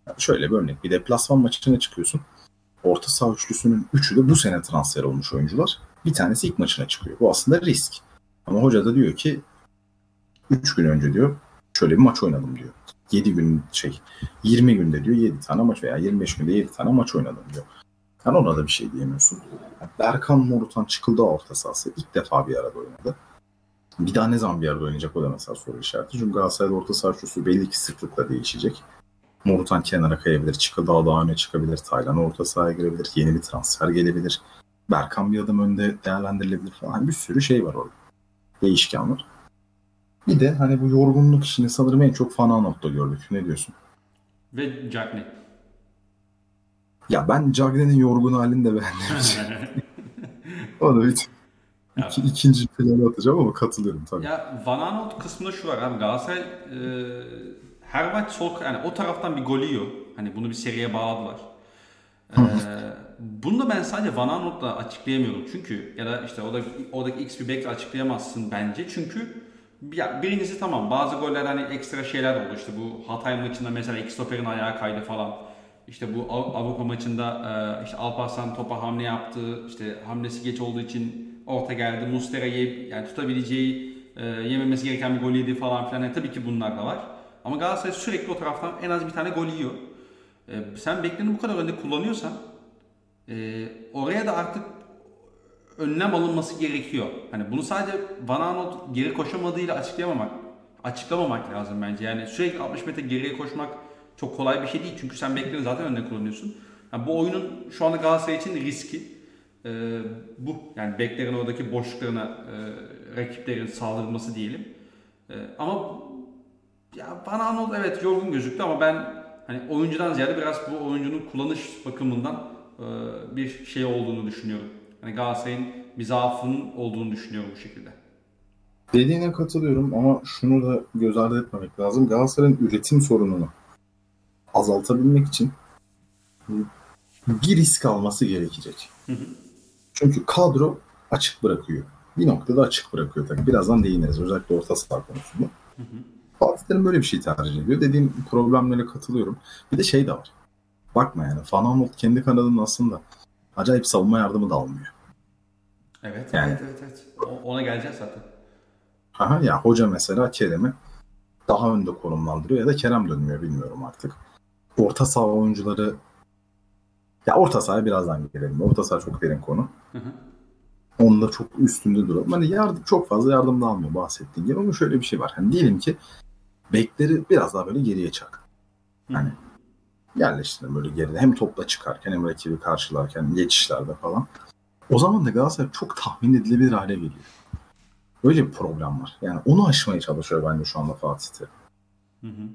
Yani şöyle bir örnek. Bir deplasman maçına çıkıyorsun. Orta saha üçlüsünün üçü de bu sene transfer olmuş oyuncular. Bir tanesi ilk maçına çıkıyor. Bu aslında risk. Ama hoca da diyor ki 3 gün önce diyor şöyle bir maç oynadım diyor. 7 gün şey 20 günde diyor 7 tane maç veya 25 günde 7 tane maç oynadım diyor. Yani ona da bir şey diyemiyorsun. Berkan Morutan çıkıldı orta sahası. ilk defa bir arada oynadı. Bir daha ne zaman bir yerde oynayacak o da mesela soru işareti. Çünkü Galatasaray'da orta saha üçlüsü belli ki sıklıkla değişecek. Morutan kenara kayabilir, Çıkı daha daha öne çıkabilir, Taylan orta sahaya girebilir, yeni bir transfer gelebilir. Berkan bir adım önde değerlendirilebilir falan. Bir sürü şey var orada. Değişken var. Bir de hani bu yorgunluk işini sanırım en çok Fananot'ta gördük. Ne diyorsun? Ve Cagney. Ya ben Cagney'in yorgun halini de beğendim. o da bir İki, ikinci planı atacağım ama katılıyorum tabii. Ya Van Aanholt kısmında şu var abi Galatasaray e, her maç sol yani o taraftan bir gol yiyor. Hani bunu bir seriye bağladılar. E, bunu da ben sadece Van Aanholt'la açıklayamıyorum. Çünkü ya da işte oradaki, oradaki X bir bekle açıklayamazsın bence. Çünkü ya birincisi tamam bazı goller hani ekstra şeyler oldu. İşte bu Hatay maçında mesela iki stoperin ayağı kaydı falan. İşte bu Avrupa maçında e, işte Alparslan topa hamle yaptı. İşte hamlesi geç olduğu için orta geldi. Mustera'yı yani tutabileceği, e, yememesi gereken bir gol yedi falan filan. Yani tabii ki bunlar da var. Ama Galatasaray sürekli o taraftan en az bir tane gol yiyor. E, sen bekleni bu kadar önde kullanıyorsan e, oraya da artık önlem alınması gerekiyor. Hani bunu sadece Van Aanholt geri koşamadığıyla açıklayamamak, açıklamamak lazım bence. Yani sürekli 60 metre geriye koşmak çok kolay bir şey değil. Çünkü sen bekleni zaten önde kullanıyorsun. Yani bu oyunun şu anda Galatasaray için riski e, bu. Yani beklerin oradaki boşluklarına e, rakiplerin saldırması diyelim. E, ama ya bana Arnold evet yorgun gözüktü ama ben hani oyuncudan ziyade biraz bu oyuncunun kullanış bakımından e, bir şey olduğunu düşünüyorum. Hani Galatasaray'ın bir zaafının olduğunu düşünüyorum bu şekilde. Dediğine katılıyorum ama şunu da göz ardı etmemek lazım. Galatasaray'ın üretim sorununu azaltabilmek için bir risk alması gerekecek. Hı hı. Çünkü kadro açık bırakıyor. Bir noktada açık bırakıyor tabii. Birazdan değiniriz. Özellikle orta saha konusunda. Hı hı. Fatih Terim böyle bir şey tercih ediyor. Dediğim problemlere katılıyorum. Bir de şey de var. Bakma yani. Fanamot kendi kanadının aslında acayip savunma yardımı da almıyor. Evet, yani, evet, evet, evet. Ona geleceğiz zaten. Aha, ya hoca mesela Kerem'i daha önde konumlandırıyor ya da Kerem dönmüyor bilmiyorum artık. Orta saha oyuncuları ya orta sahaya birazdan gelelim. Orta saha çok derin konu. Hı hı. Onda çok üstünde duralım. Hani yardım çok fazla yardım da almıyor bahsettiğin gibi ama şöyle bir şey var. Hani diyelim ki bekleri biraz daha böyle geriye çak. Hani yerleştirin böyle geride. Hem topla çıkarken hem rakibi karşılarken geçişlerde falan. O zaman da Galatasaray çok tahmin edilebilir hale geliyor. Böyle bir problem var. Yani onu aşmaya çalışıyor bence şu anda Fatih Terim. Hı hı.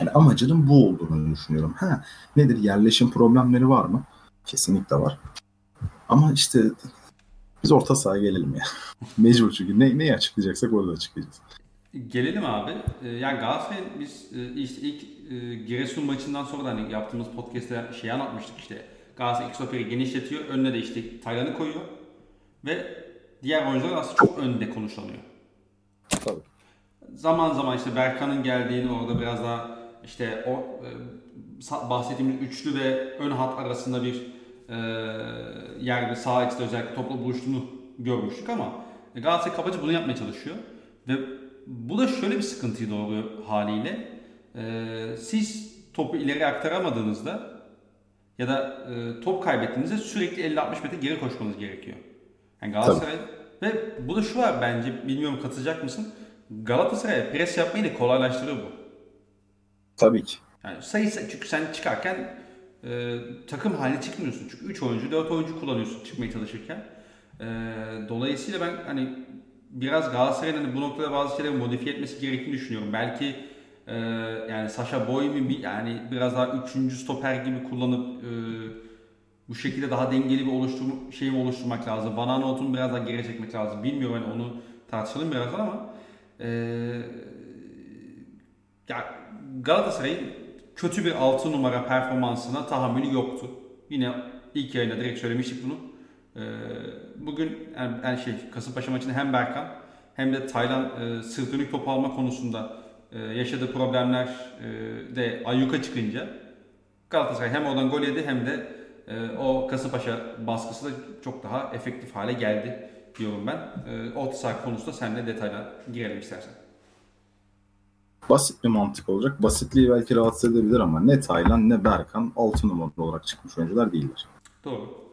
Yani amacının bu olduğunu düşünüyorum. Ha, nedir? Yerleşim problemleri var mı? Kesinlikle var. Ama işte biz orta sahaya gelelim ya. Mecbur çünkü ne, neyi açıklayacaksak orada açıklayacağız. Gelelim abi. Ee, yani Galatasaray'ın biz e, işte ilk e, Giresun maçından sonra da hani yaptığımız podcast'te şey anlatmıştık işte. Galatasaray ilk stoperi genişletiyor. Önüne de işte Taylan'ı koyuyor. Ve diğer oyuncular aslında çok önde konuşlanıyor. Tabii. Zaman zaman işte Berkan'ın geldiğini orada biraz daha işte o e, bahsettiğimiz üçlü ve ön hat arasında bir e, yerde sağ içte özellikle topla buluştuğunu görmüştük ama Galatasaray kabaca bunu yapmaya çalışıyor. Ve bu da şöyle bir sıkıntıyı doğuruyor haliyle. E, siz topu ileri aktaramadığınızda ya da e, top kaybettiğinizde sürekli 50-60 metre geri koşmanız gerekiyor. Yani Galatasaray Tabii. ve bu da şu var bence bilmiyorum katılacak mısın? Galatasaray'a pres yapmayı da kolaylaştırıyor bu. Tabii ki. Yani sayısı çünkü sen çıkarken e, takım haline çıkmıyorsun. Çünkü 3 oyuncu, 4 oyuncu kullanıyorsun çıkmaya çalışırken. E, dolayısıyla ben hani biraz Galatasaray'ın hani bu noktada bazı şeyleri modifiye etmesi gerektiğini düşünüyorum. Belki e, yani Sasha Boy mi yani biraz daha üçüncü stoper gibi kullanıp e, bu şekilde daha dengeli bir oluşturma şeyi oluşturmak lazım. Van Aanholt'un biraz daha geri çekmek lazım. Bilmiyorum hani onu tartışalım birazdan ama e, ya Galatasaray'ın kötü bir 6 numara performansına tahammülü yoktu. Yine ilk yayında direkt söylemiştik bunu. Ee, bugün yani, şey Kasımpaşa maçında hem Berkan hem de Taylan e, sırt dönük top alma konusunda e, yaşadığı problemler e, de ayyuka çıkınca Galatasaray hem oradan gol yedi hem de e, o Kasımpaşa baskısı da çok daha efektif hale geldi diyorum ben. E, orta saha konusunda seninle detayla girelim istersen basit bir mantık olacak. Basitliği belki rahatsız edebilir ama ne Taylan ne Berkan 6 numaralı olarak çıkmış oyuncular değiller. Doğru.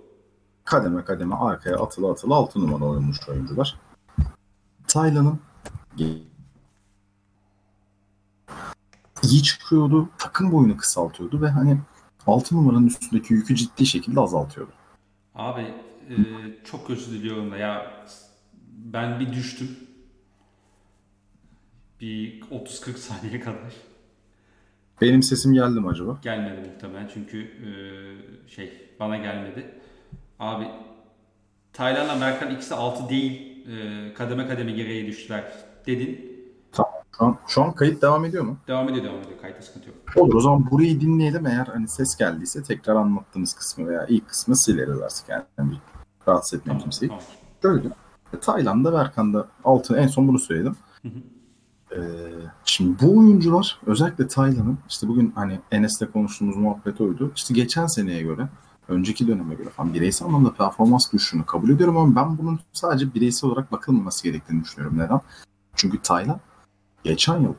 Kademe kademe arkaya atılı atılı 6 numara oynamış oyuncular. Taylan'ın iyi çıkıyordu. Takım boyunu kısaltıyordu ve hani 6 numaranın üstündeki yükü ciddi şekilde azaltıyordu. Abi e, çok özür diliyorum da ya ben bir düştüm. Bir 30-40 saniye kadar. Benim sesim geldi mi acaba? Gelmedi muhtemelen çünkü e, şey bana gelmedi. Abi Tayland'la Berkan ikisi 6 değil. E, kademe kademe geriye düştüler dedin. Şu an, şu an kayıt devam ediyor mu? Devam ediyor devam ediyor. Kayıtta sıkıntı yok. Olur o zaman burayı dinleyelim eğer hani ses geldiyse tekrar anlattığımız kısmı veya ilk kısmı sileriz artık yani. rahatsız etmeyin Tamam, kimseyi. tamam. Şöyle. e, Tayland'da Berkan'da altı en son bunu söyledim. Hı hı. Ee, şimdi bu oyuncular özellikle Tayland'ın işte bugün hani Enes'le konuştuğumuz muhabbet oydu. İşte geçen seneye göre önceki döneme göre falan bireysel anlamda performans düşüşünü kabul ediyorum ama ben bunun sadece bireysel olarak bakılmaması gerektiğini düşünüyorum. Neden? Çünkü Tayland geçen yıl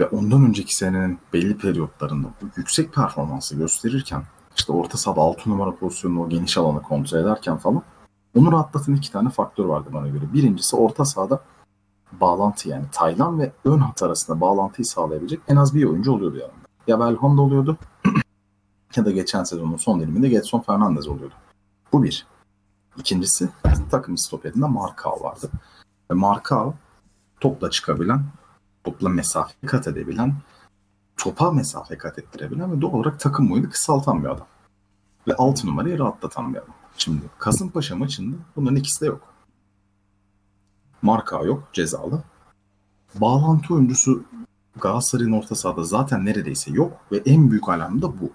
ve ondan önceki senenin belli periyotlarında bu yüksek performansı gösterirken işte orta sahada 6 numara pozisyonunu o geniş alanı kontrol ederken falan onu rahatlatan iki tane faktör vardı bana göre. Birincisi orta sahada bağlantı yani Taylan ve ön hat arasında bağlantıyı sağlayabilecek en az bir oyuncu oluyordu yanında. Ya Belhanda oluyordu ya da geçen sezonun son diliminde Getson Fernandez oluyordu. Bu bir. İkincisi takım stoperinde Markao vardı. Ve Markao topla çıkabilen, topla mesafe kat edebilen, topa mesafe kat ettirebilen ve doğal olarak takım boyunu kısaltan bir adam. Ve 6 numarayı rahatlatan bir adam. Şimdi Kasımpaşa maçında bunların ikisi de yok. Marka yok cezalı. Bağlantı oyuncusu Galatasaray'ın orta sahada zaten neredeyse yok ve en büyük alarm da bu.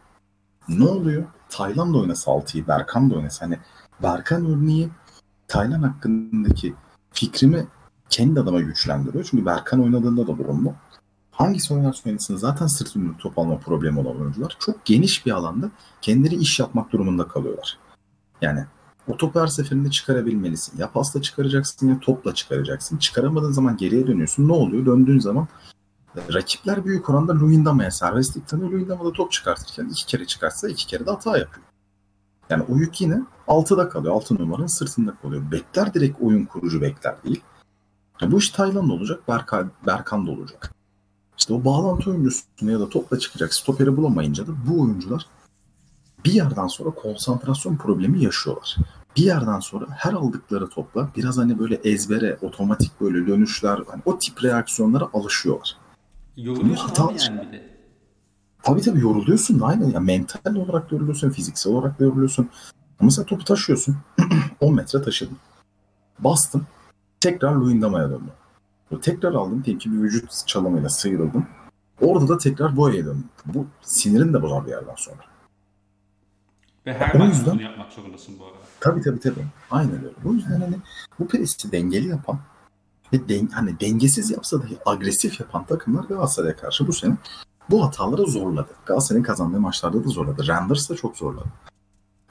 Ne oluyor? Tayland da oynasa 6'yı, Berkan da oynasa. Hani Berkan örneği Tayland hakkındaki fikrimi kendi adıma güçlendiriyor. Çünkü Berkan oynadığında da durum bu. Hangisi oynarsa oynasın zaten sırt ürünü top alma problemi olan oyuncular çok geniş bir alanda kendileri iş yapmak durumunda kalıyorlar. Yani o topu her seferinde çıkarabilmelisin. Ya pasla çıkaracaksın ya topla çıkaracaksın. Çıkaramadığın zaman geriye dönüyorsun. Ne oluyor? Döndüğün zaman rakipler büyük oranda Luyendama'ya serbestlik tanıyor. Luyendama da top çıkartırken iki kere çıkartsa iki kere de hata yapıyor. Yani o yük yine altıda kalıyor. Altı numaranın sırtında kalıyor. Bekler direkt oyun kurucu bekler değil. Ya bu iş Tayland olacak, Berkan, Berkan da olacak. İşte o bağlantı oyuncusunu ya da topla çıkacak stoperi bulamayınca da bu oyuncular bir yerden sonra konsantrasyon problemi yaşıyorlar. Bir yerden sonra her aldıkları topla biraz hani böyle ezbere, otomatik böyle dönüşler, hani o tip reaksiyonlara alışıyorlar. Yoruluyorsun Hata- abi yani bir de. Tabii tabii yoruluyorsun aynen. Ya mental olarak da yoruluyorsun, fiziksel olarak da yoruluyorsun. Ama mesela topu taşıyorsun. 10 metre taşıdın. Bastın. Tekrar Luyendama'ya döndün. O tekrar aldın. Diyelim ki bir vücut çalımıyla sıyrıldın. Orada da tekrar boyaya döndün. Bu sinirin de bozar bir yerden sonra. Ve her O yüzden- bunu yapmak zorundasın bu arada. Tabii tabii tabii. Aynen öyle. O yüzden hani bu presi dengeli yapan ve den, hani dengesiz yapsa dahi agresif yapan takımlar Galatasaray'a karşı bu sene bu hataları zorladı. Galatasaray'ın kazandığı maçlarda da zorladı. Randers da çok zorladı.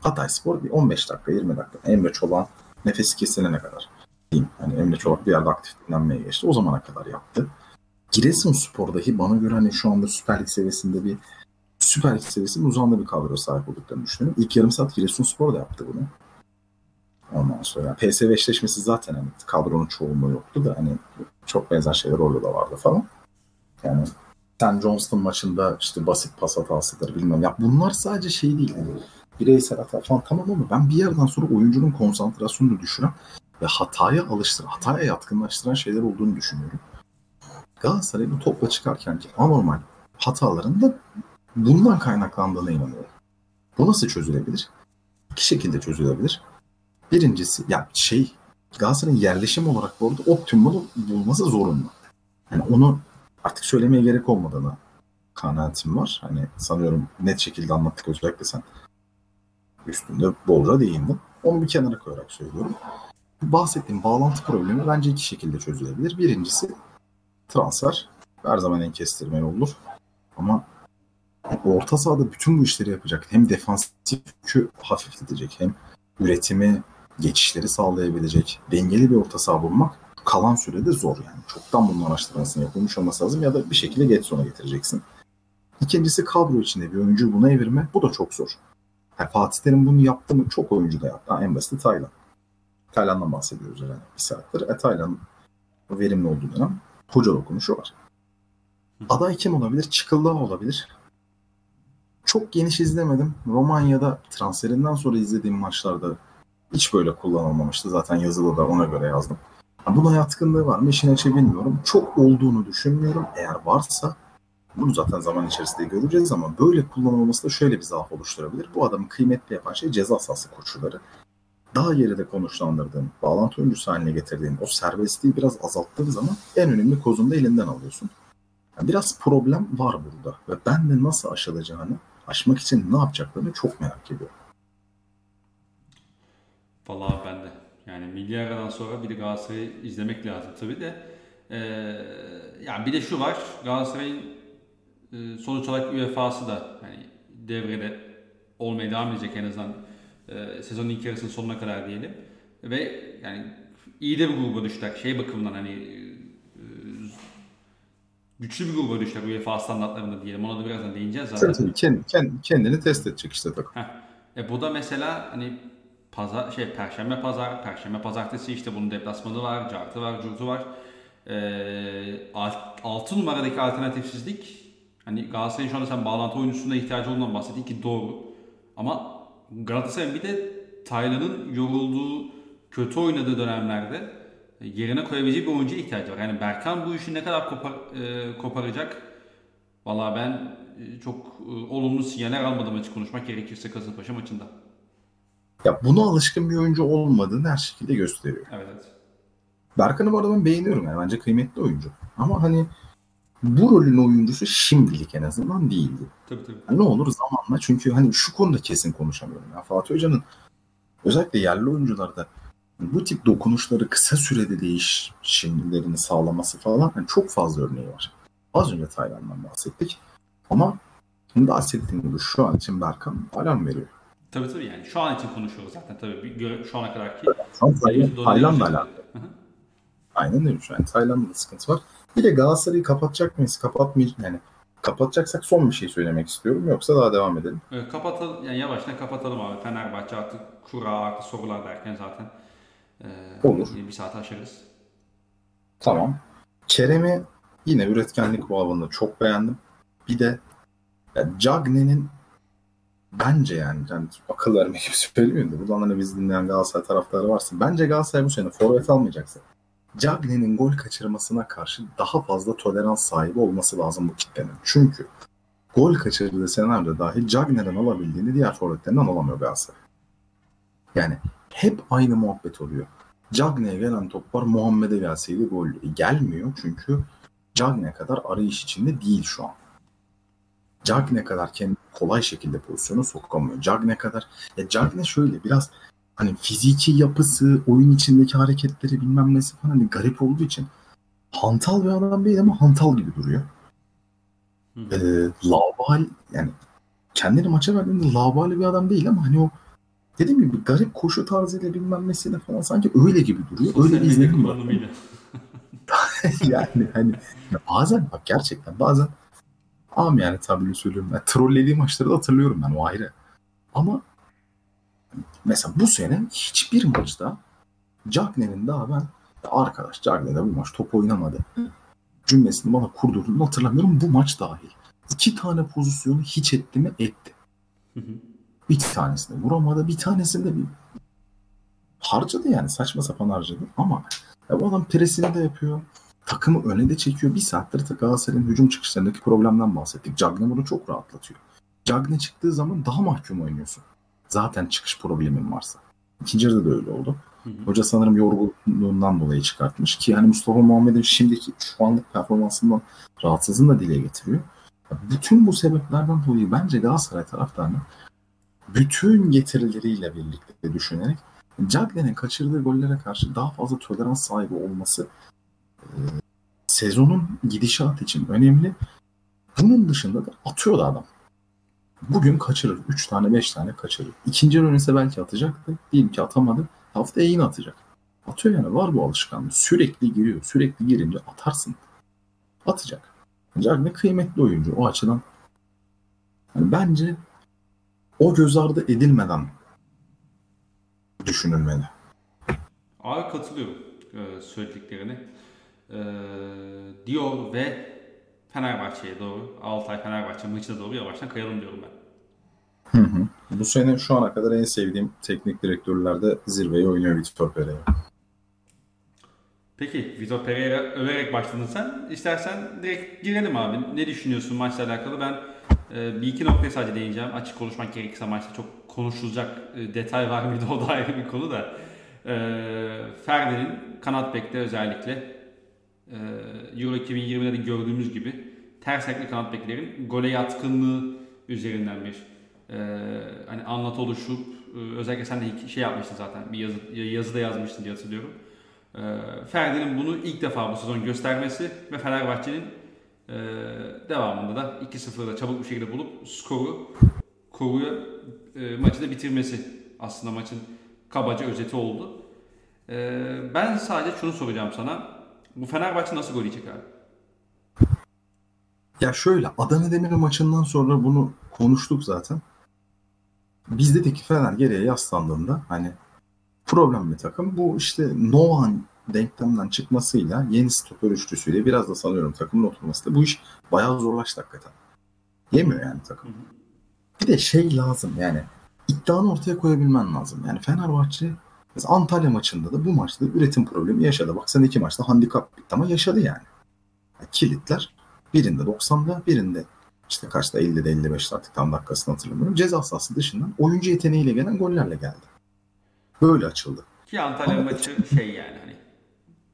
Hatay Spor bir 15 dakika 20 dakika Emre Çolak'ın nefesi kesilene kadar diyeyim. Hani Emre Çolak bir yerde aktif dinlenmeye geçti. O zamana kadar yaptı. Giresunspor dahi bana göre hani şu anda Süper Lig seviyesinde bir Süper Lig seviyesinin uzağında bir kadroya sahip olduklarını düşünüyorum. İlk yarım saat Giresunspor da yaptı bunu. Ondan sonra PSV eşleşmesi zaten hani kadronun çoğunluğu yoktu da hani çok benzer şeyler orada da vardı falan. Yani Sen Johnston maçında işte basit pas hatasıdır bilmem. Ya bunlar sadece şey değil. Yani bireysel hata falan tamam ama ben bir yerden sonra oyuncunun konsantrasyonunu düşüren ve hataya alıştıran, hataya yatkınlaştıran şeyler olduğunu düşünüyorum. Galatasaray bu topla çıkarken ki anormal hataların da bundan kaynaklandığına inanıyorum. Bu nasıl çözülebilir? İki şekilde çözülebilir. Birincisi ya şey Galatasaray'ın yerleşim olarak bu arada optimalı bulması zorunlu. Yani onu artık söylemeye gerek olmadığını kanaatim var. Hani sanıyorum net şekilde anlattık özellikle sen üstünde bolca değindin. Onu bir kenara koyarak söylüyorum. Bahsettiğim bağlantı problemi bence iki şekilde çözülebilir. Birincisi transfer. Her zaman en kestirme yoldur. Ama orta sahada bütün bu işleri yapacak. Hem defansif yükü hafifletecek hem üretimi, geçişleri sağlayabilecek dengeli bir orta saha bulmak kalan sürede zor yani. Çoktan bunun araştırmasını yapılmış olması lazım ya da bir şekilde Getson'a getireceksin. İkincisi kadro içinde bir oyuncuyu buna evirme. Bu da çok zor. Yani Fatih Terim bunu yaptı mı? Çok oyuncu da yaptı. Ha, en basiti Taylan. Tayland'dan bahsediyoruz yani bir saattir. E, Tayland verimli olduğu dönem hoca dokunuşu var. Aday kim olabilir? Çıkıldağ olabilir. Çok geniş izlemedim. Romanya'da transferinden sonra izlediğim maçlarda hiç böyle kullanılmamıştı. Zaten yazılı da ona göre yazdım. Buna yatkınlığı var mı işin açığı bilmiyorum. Çok olduğunu düşünmüyorum. Eğer varsa bunu zaten zaman içerisinde göreceğiz ama böyle kullanılması da şöyle bir zaaf oluşturabilir. Bu adamı kıymetli yapan şey ceza sahası koşulları. Daha geride konuşlandırdığın, bağlantı oyuncusu haline getirdiğin o serbestliği biraz azalttığı zaman en önemli kozunu da elinden alıyorsun. Yani biraz problem var burada ve ben de nasıl aşılacağını, aşmak için ne yapacaklarını çok merak ediyorum. Vallahi ben de. Yani milli aradan sonra bir de Galatasaray'ı izlemek lazım tabii de. Ee, yani bir de şu var. Galatasaray'ın e, sonuç olarak UEFA'sı da hani devrede olmaya devam edecek en azından e, sezonun ilk yarısının sonuna kadar diyelim. Ve yani iyi de bir gruba düştüler. Şey bakımından hani e, güçlü bir gruba düştüler UEFA standartlarında diyelim. Ona da birazdan değineceğiz zaten. Tabii tabii. Kend, kendini test edecek işte takım. E bu da mesela hani pazar şey perşembe pazar, perşembe pazartesi işte bunun deplasmanı var, cartı var, curtu var. E, 6 numaradaki alternatifsizlik hani Galatasaray'ın şu anda sen bağlantı oyuncusuna ihtiyacı olduğundan bahsettin ki doğru. Ama Galatasaray'ın bir de Taylan'ın yorulduğu, kötü oynadığı dönemlerde yerine koyabileceği bir oyuncuya ihtiyacı var. Yani Berkan bu işi ne kadar kopar, e, koparacak? Valla ben e, çok e, olumlu sinyaller almadım açık konuşmak gerekirse Kasımpaşa maçında. Ya buna alışkın bir oyuncu olmadığını her şekilde gösteriyor. Evet. Berkan'ı bu arada ben beğeniyorum yani. Bence kıymetli oyuncu. Ama hani bu rolün oyuncusu şimdilik en azından değildi. Tabii tabii. Yani ne olur zamanla çünkü hani şu konuda kesin konuşamıyorum. Ya Fatih Hoca'nın özellikle yerli oyuncularda bu tip dokunuşları kısa sürede değişimlerini sağlaması falan yani çok fazla örneği var. Az önce Tayland'dan bahsettik. Ama bahsettiğim gibi şu an için Berkan alarm veriyor. Tabii tabii yani şu an için konuşuyoruz zaten tabii bir, şu ana kadar ki. Tayland'la alakalı. Aynen öyle şu an. Tayland'da sıkıntı var. Bir de Galatasaray'ı kapatacak mıyız? Kapatmayacak yani. Kapatacaksak son bir şey söylemek istiyorum. Yoksa daha devam edelim. Evet, kapatalım. Yani yavaştan kapatalım abi. Fenerbahçe artık kura artık sorular derken zaten. E, Olur. Bir saat aşarız. Tamam. Kerem'i yine üretkenlik bağlamında çok beğendim. Bir de yani Cagne'nin bence yani, yani akıl vermek gibi söylemiyorum da buradan hani biz dinleyen Galatasaray taraftarı varsa bence Galatasaray bu sene forvet almayacaksa Cagne'nin gol kaçırmasına karşı daha fazla tolerans sahibi olması lazım bu kitlenin. Çünkü gol kaçırdığı senaryoda dahi Cagne'den alabildiğini diğer forvetlerinden alamıyor Galatasaray. Yani hep aynı muhabbet oluyor. Cagne'ye gelen toplar Muhammed'e gelseydi gol gelmiyor çünkü Cagne kadar arayış içinde değil şu an. Cagne kadar kendi kolay şekilde pozisyonu sokamıyor. Cagne kadar ya Cagne şöyle biraz hani fiziki yapısı, oyun içindeki hareketleri bilmem nesi falan hani garip olduğu için hantal bir adam değil ama hantal gibi duruyor. Ee, labal yani kendini maça verdiğinde labali bir adam değil ama hani o dediğim gibi garip koşu tarzıyla bilmem nesiyle falan sanki öyle gibi duruyor. Sosyal öyle bir izlenim var. yani hani ya bazen bak gerçekten bazen am yani tabii söylüyorum. Ben trollediğim maçları da hatırlıyorum ben o ayrı. Ama mesela bu sene hiçbir maçta Cagney'in daha ben arkadaş Cagney bu maç top oynamadı cümlesini bana kurdurduğunu hatırlamıyorum. Bu maç dahil. İki tane pozisyonu hiç etti mi? Etti. Bir tanesini vuramadı. Bir tanesini de bir harcadı yani. Saçma sapan harcadı. Ama ya bu adam presini de yapıyor. Takımı öne de çekiyor. Bir saattir Galatasaray'ın hücum çıkışlarındaki problemden bahsettik. Cagney bunu çok rahatlatıyor. Cagney çıktığı zaman daha mahkum oynuyorsun. Zaten çıkış problemin varsa. İkinci yarıda da öyle oldu. Hı hı. Hoca sanırım yorgunluğundan dolayı çıkartmış ki yani Mustafa Muhammed'in şimdiki şu anlık performansından rahatsızlığını da dile getiriyor. Bütün bu sebeplerden dolayı bence Galatasaray taraftarını bütün getirileriyle birlikte düşünerek Cagney'in kaçırdığı gollere karşı daha fazla tolerans sahibi olması sezonun gidişat için önemli. Bunun dışında da atıyor da adam. Bugün kaçırır. 3 tane 5 tane kaçırır. İkinci önese belki atacaktı. Diyelim ki atamadı. Haftaya yine atacak. Atıyor yani var bu alışkanlık. Sürekli giriyor. Sürekli girince atarsın. Atacak. Cagney kıymetli oyuncu. O açıdan yani bence o göz ardı edilmeden düşünülmeli. Abi katılıyorum e, söylediklerine. E, diyor ve Fenerbahçe'ye doğru, Altay Fenerbahçe maçına doğru yavaştan kayalım diyorum ben. Hı hı. Bu sene şu ana kadar en sevdiğim teknik direktörlerde zirveyi oynuyor Vitor Pereira. Peki Vitor Pereira överek başladın sen. İstersen direkt girelim abi. Ne düşünüyorsun maçla alakalı? Ben e, bir iki noktaya sadece değineceğim. Açık konuşmak gerekirse maçta çok konuşulacak e, detay var mıydı o da ayrı bir konu da. E, Ferdi'nin kanat bekte özellikle Euro 2020'de de gördüğümüz gibi ters ayaklı kanat beklerin gole yatkınlığı üzerinden bir e, hani anlatı oluşup özellikle sen de şey yapmıştın zaten bir yazı, yazıda yazmıştın diye hatırlıyorum. E, Ferdi'nin bunu ilk defa bu sezon göstermesi ve Fenerbahçe'nin e, devamında da 2-0'da çabuk bir şekilde bulup skoru koruya e, maçı da bitirmesi aslında maçın kabaca özeti oldu. E, ben sadece şunu soracağım sana. Bu Fenerbahçe nasıl gol yiyecek abi? Ya şöyle Adana Demir maçından sonra bunu konuştuk zaten. Biz dedik ki Fener geriye yaslandığında hani problem bir takım. Bu işte Noah'ın denklemden çıkmasıyla yeni stoper üçlüsüyle biraz da sanıyorum takımın oturması bu iş bayağı zorlaştı hakikaten. Yemiyor yani takım. Bir de şey lazım yani iddianı ortaya koyabilmen lazım. Yani Fenerbahçe mesela Antalya maçında da bu maçta üretim problemi yaşadı. Bak sen iki maçta handikap bitti ama yaşadı yani. yani kilitler birinde 90'da birinde işte kaçta 50'de 55'te artık tam dakikasını hatırlamıyorum. Ceza sahası dışından oyuncu yeteneğiyle gelen gollerle geldi. Böyle açıldı. Ki Antalya Ama maçı şey yani hani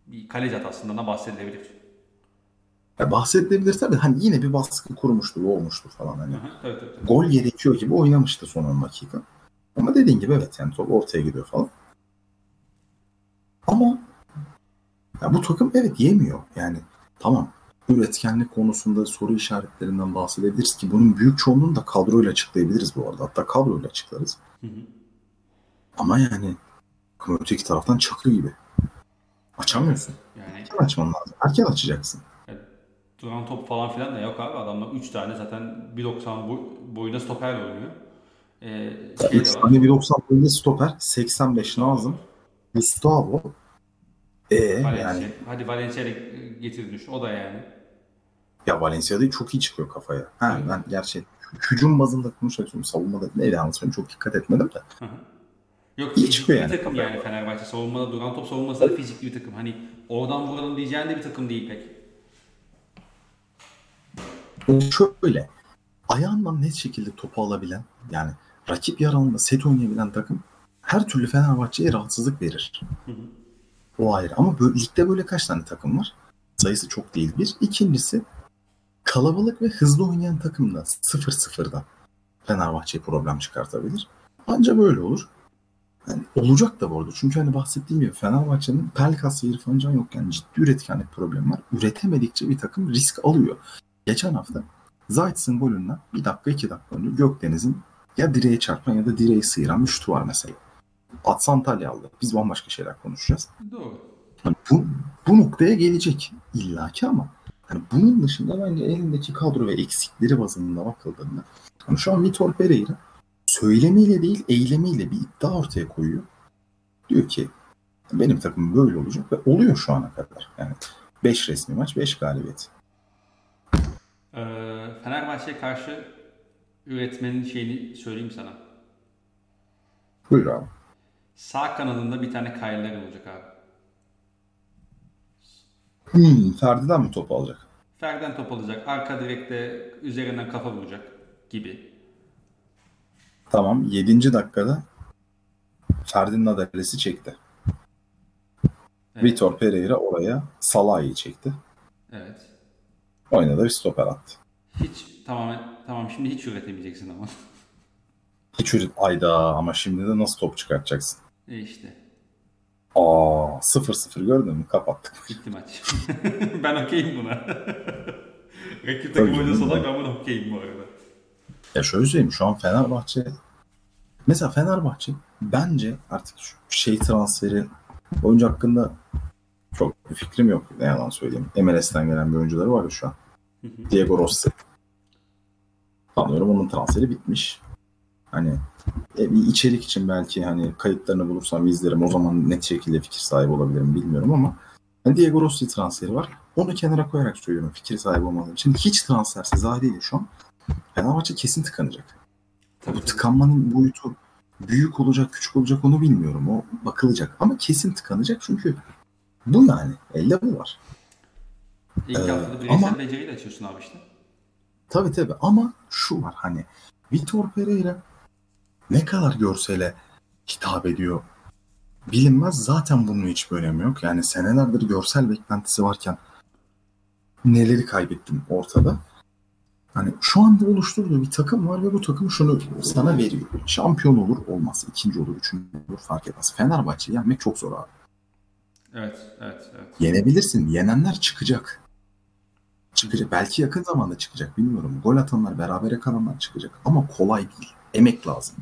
bir kaleci hatasından da bahsedilebilir. Ya bahsedilebilir tabii. Hani yine bir baskı kurmuştu, olmuştu falan hani. Hı hı, evet, evet, evet. Gol gerekiyor gibi oynamıştı son 10 dakika. Ama dediğin gibi evet yani top ortaya gidiyor falan. Ama ya bu takım evet yemiyor. Yani tamam üretkenlik konusunda soru işaretlerinden bahsedebiliriz ki bunun büyük çoğunluğunu da kadroyla açıklayabiliriz bu arada. Hatta kadroyla açıklarız. Hı hı. Ama yani öteki taraftan çakı gibi. Açamıyorsun. Yani Erken açman lazım. Erken açacaksın. duran top falan filan da yok abi. Adamlar 3 tane zaten 1.90 boy, boyunda stoperle oynuyor. Ee, şey de 3 var. tane 1.90 boyunda stoper, 85 Nazım, Gustavo. E Valencia. yani Hadi Valencia'yla getir düş. O da yani. ya Valencia'da çok iyi çıkıyor kafaya. Ha ben gerçi hücum bazında konuşuyorum. Savunmada ne anlatıyorum çok dikkat etmedim de. Hı hı. Yok İyi çıkıyor bir yani. takım yani Fenerbahçe. Savunmada duran top savunması da fizikli bir takım. Hani oradan vuralım diyeceğin de bir takım değil pek. Şöyle ayağından net şekilde topu alabilen yani rakip yaralında set oynayabilen takım her türlü Fenerbahçe'ye rahatsızlık verir. Hı hı. O ayrı. Ama böyle, ligde böyle kaç tane takım var? Sayısı çok değil bir. İkincisi kalabalık ve hızlı oynayan takım da 0-0'da Fenerbahçe'ye problem çıkartabilir. Anca böyle olur. Yani olacak da bu arada. Çünkü hani bahsettiğim gibi Fenerbahçe'nin Pelkas ve İrfan Can yokken ciddi üretkenlik problemi var. Üretemedikçe bir takım risk alıyor. Geçen hafta Zayt'sın golünden bir dakika iki dakika önce Gökdeniz'in ya direğe çarpan ya da direği sıyıran bir şutu var mesela. Atsa Antalya aldı. Biz bambaşka şeyler konuşacağız. Doğru. Hani bu, bu noktaya gelecek illaki ama hani bunun dışında bence elindeki kadro ve eksikleri bazında bakıldığında hani şu an Vitor Pereira söylemiyle değil eylemiyle bir iddia ortaya koyuyor. Diyor ki benim takımım böyle olacak ve oluyor şu ana kadar. Yani 5 resmi maç 5 galibiyet. Ee, Fenerbahçe'ye karşı üretmenin şeyini söyleyeyim sana. Buyur abi. Sağ kanadında bir tane Kyle'ler olacak abi. Hmm, Ferdi'den mi topu alacak? Ferden top alacak. Arka direkte üzerinden kafa vuracak gibi. Tamam 7. dakikada Ferdi'nin adalesi çekti. Evet. Vitor Pereira oraya Salah'ı çekti. Evet. Oynadı bir stoper attı. Hiç tamamen tamam şimdi hiç üretemeyeceksin ama. Hiç üret- Ayda ama şimdi de nasıl top çıkartacaksın? İşte. Aa 0-0 gördün mü? Kapattık. Bitti maç. ben okeyim buna. Rakip takım oynasalar ben buna okeyim bu arada. Ya şöyle söyleyeyim şu an Fenerbahçe mesela Fenerbahçe bence artık şu şey transferi oyuncu hakkında çok bir fikrim yok ne yalan söyleyeyim. MLS'ten gelen bir oyuncuları var ya şu an. Hı hı. Diego Rossi. Sanıyorum onun transferi bitmiş. Hani e, bir içerik için belki hani kayıtlarını bulursam izlerim. O zaman net şekilde fikir sahibi olabilirim bilmiyorum ama hani Diego Rossi transferi var. Onu kenara koyarak söylüyorum fikir sahibi olmadığım için. Hiç transfersiz haliyle şu an Fenerbahçe kesin tıkanacak. Tabii, Bu tıkanmanın boyutu büyük olacak, küçük olacak onu bilmiyorum. O bakılacak. Ama kesin tıkanacak çünkü bu yani. Elde bu var. İlk Ee, haftada bireysel ama- beceriyle açıyorsun abi işte. Tabii tabii ama şu var hani Vitor Pereira ne kadar görsele hitap ediyor bilinmez. Zaten bunun hiçbir önemi yok. Yani senelerdir görsel beklentisi varken neleri kaybettim ortada. Hani şu anda oluşturduğu bir takım var ve bu takım şunu sana veriyor. Şampiyon olur olmaz. ikinci olur, üçüncü olur fark etmez. Fenerbahçe'yi yenmek çok zor abi. Evet, evet, evet. Yenebilirsin. Yenenler çıkacak. Çıkacak. Belki yakın zamanda çıkacak bilmiyorum. Gol atanlar, berabere kalanlar çıkacak. Ama kolay değil. Emek lazım.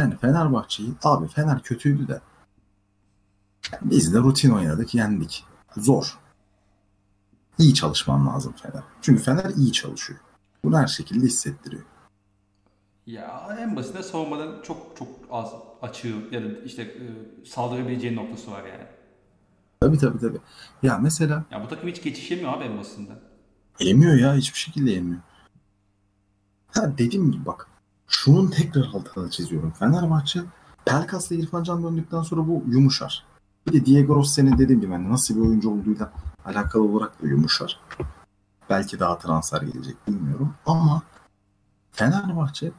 Yani Fenerbahçe'yi abi Fener kötüydü de biz de rutin oynadık, yendik. Zor. İyi çalışman lazım Fener. Çünkü Fener iyi çalışıyor. Bunu her şekilde hissettiriyor. Ya en basitinde savunmadan çok çok az açığı ya da işte e, saldırabileceğin noktası var yani. Tabii tabii tabii. Ya mesela Ya bu takım hiç geçiş yemiyor abi en basitinden. Yemiyor ya hiçbir şekilde yemiyor. Ha dediğim gibi bak şunun tekrar altını çiziyorum. Fenerbahçe Pelkas'la İrfan Can döndükten sonra bu yumuşar. Bir de Diego Rossi'nin dediğim gibi hani nasıl bir oyuncu olduğuyla alakalı olarak da yumuşar. Belki daha transfer gelecek bilmiyorum ama Fenerbahçe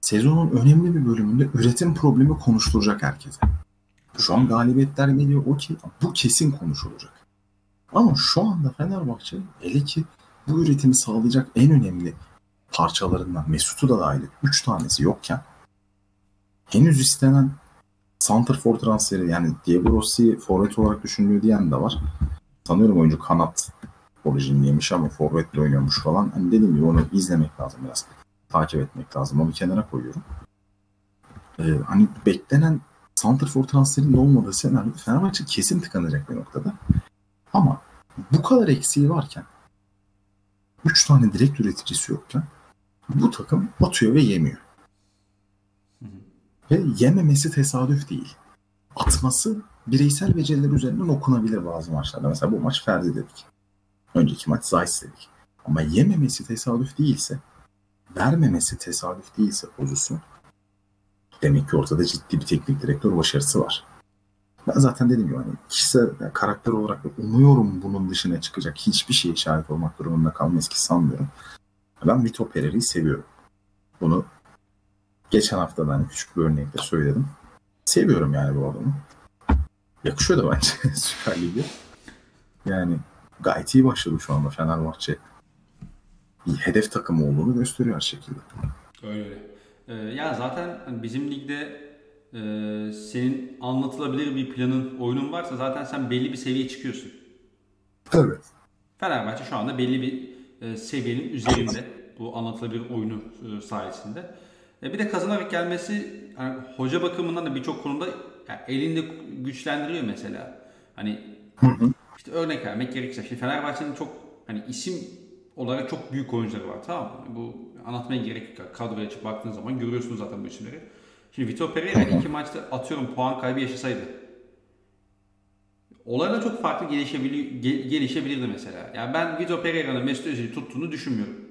sezonun önemli bir bölümünde üretim problemi konuşturacak herkese. Şu an galibiyetler geliyor okey bu kesin konuşulacak. Ama şu anda Fenerbahçe hele ki bu üretimi sağlayacak en önemli parçalarından Mesut'u da dahil 3 tanesi yokken henüz istenen Santrfor transferi yani Diego Rossi forvet olarak düşünülüyor diyen de var. Sanıyorum oyuncu kanat orijinliymiş ama forvetle oynuyormuş falan. Hani dediğim gibi onu izlemek lazım biraz. Takip etmek lazım. Onu kenara koyuyorum. Ee, hani beklenen Santrfor transferinin olmadığı senaryoda Fenerbahçe kesin tıkanacak bir noktada. Ama bu kadar eksiği varken 3 tane direkt üreticisi yokken bu takım atıyor ve yemiyor. Ve yememesi tesadüf değil. Atması bireysel beceriler üzerinden okunabilir bazı maçlarda. Mesela bu maç Ferdi dedik. Önceki maç Zayt dedik. Ama yememesi tesadüf değilse, vermemesi tesadüf değilse pozisyon demek ki ortada ciddi bir teknik direktör başarısı var. Ben zaten dediğim gibi hani kişisel yani karakter olarak umuyorum bunun dışına çıkacak hiçbir şeye şahit olmak durumunda kalmayız ki sanmıyorum. Ben Vitor Pereira'yı seviyorum. Bunu geçen hafta da hani küçük bir örnekle söyledim. Seviyorum yani bu adamı. Yakışıyor da bence Süper Lig'e. Yani gayet iyi başladı şu anda Fenerbahçe. Bir hedef takımı olduğunu gösteriyor her şekilde. Öyle öyle. Ee, ya zaten bizim ligde e, senin anlatılabilir bir planın, oyunun varsa zaten sen belli bir seviyeye çıkıyorsun. Evet. Fenerbahçe şu anda belli bir e, seviyenin üzerinde bu anlatılabilir oyunu e, sayesinde. E, bir de kazanarak gelmesi hani hoca bakımından da birçok konuda yani elinde güçlendiriyor mesela. Hani işte örnek vermek gerekirse şimdi Fenerbahçe'nin çok hani isim olarak çok büyük oyuncuları var tamam mı? Bu anlatmaya gerek yok. Kadroya açıp baktığın zaman görüyorsunuz zaten bu isimleri. Şimdi Vitor Pereira iki maçta atıyorum puan kaybı yaşasaydı. Olaylar çok farklı gelişebiliyor, gel- gelişebilirdi mesela. Yani ben Vitor Pereira'nın Mesut Özil'i tuttuğunu düşünmüyorum.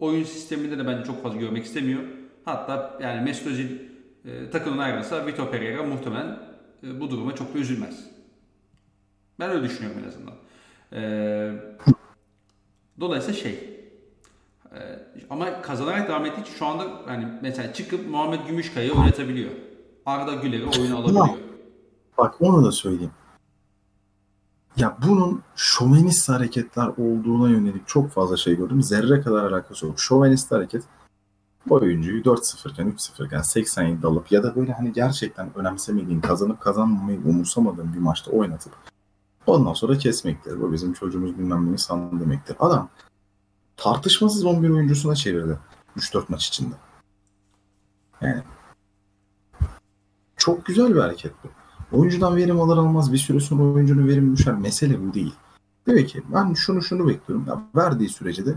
Oyun sisteminde de bence çok fazla görmek istemiyor. Hatta yani Mesut Özil e, takımdan ayrılsa Vitor Pereira muhtemelen e, bu duruma çok da üzülmez. Ben öyle düşünüyorum en azından. E, dolayısıyla şey e, ama kazanarak devam ettiği için şu anda hani mesela çıkıp Muhammed Gümüşkaya'yı oynatabiliyor. Arda Güler'i oyuna alabiliyor. Bak onu da söyleyeyim. Ya bunun şovenist hareketler olduğuna yönelik çok fazla şey gördüm. Zerre kadar alakası yok. Şovenist hareket oyuncuyu 4-0 iken 3-0 iken 87 alıp ya da böyle hani gerçekten önemsemediğin, kazanıp kazanmamayı umursamadığın bir maçta oynatıp ondan sonra kesmektir. Bu bizim çocuğumuz bilmem ne san demektir. Adam tartışmasız 11 oyuncusuna çevirdi 3-4 maç içinde. Yani çok güzel bir hareket bu. Oyuncudan verim alır almaz bir süre sonra oyuncunun verimi düşer. Mesele bu değil. Diyor ki ben şunu şunu bekliyorum. Ya verdiği sürece de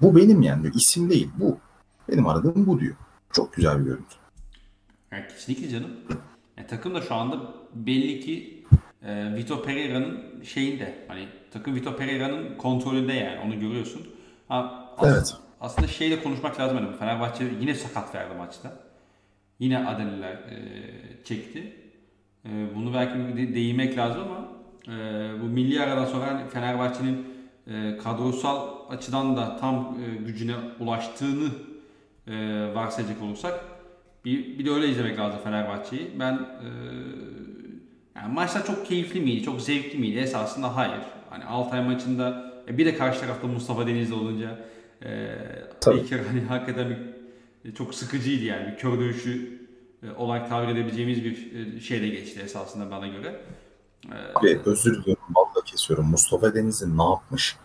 bu benim yani diyor. İsim değil bu. Benim aradığım bu diyor. Çok güzel bir görüntü. Yani kesinlikle canım. Yani takım da şu anda belli ki e, Vitor Pereira'nın şeyinde. Hani takım Vitor Pereira'nın kontrolünde yani onu görüyorsun. Ha, as- Evet. Aslında şeyle konuşmak lazım. Hani Fenerbahçe yine sakat verdi maçta. Yine Adeliler e, çekti. E, bunu belki de- değinmek lazım ama e, bu milli aradan sonra hani Fenerbahçe'nin e, kadrosal açıdan da tam e, gücüne ulaştığını e, varsayacak olursak bir, bir de öyle izlemek lazım Fenerbahçe'yi. Ben e, yani maçlar çok keyifli miydi, çok zevkli miydi? Esasında hayır. Hani Altay maçında e, bir de karşı tarafta Mustafa Denizli olunca e, Tabii. ilk hani hakikaten bir, çok sıkıcıydı yani. Bir kör dövüşü e, olarak tabir edebileceğimiz bir e, şeyle geçti esasında bana göre. E, Abi özür diliyorum. Valla kesiyorum. Mustafa Denizli ne yapmış?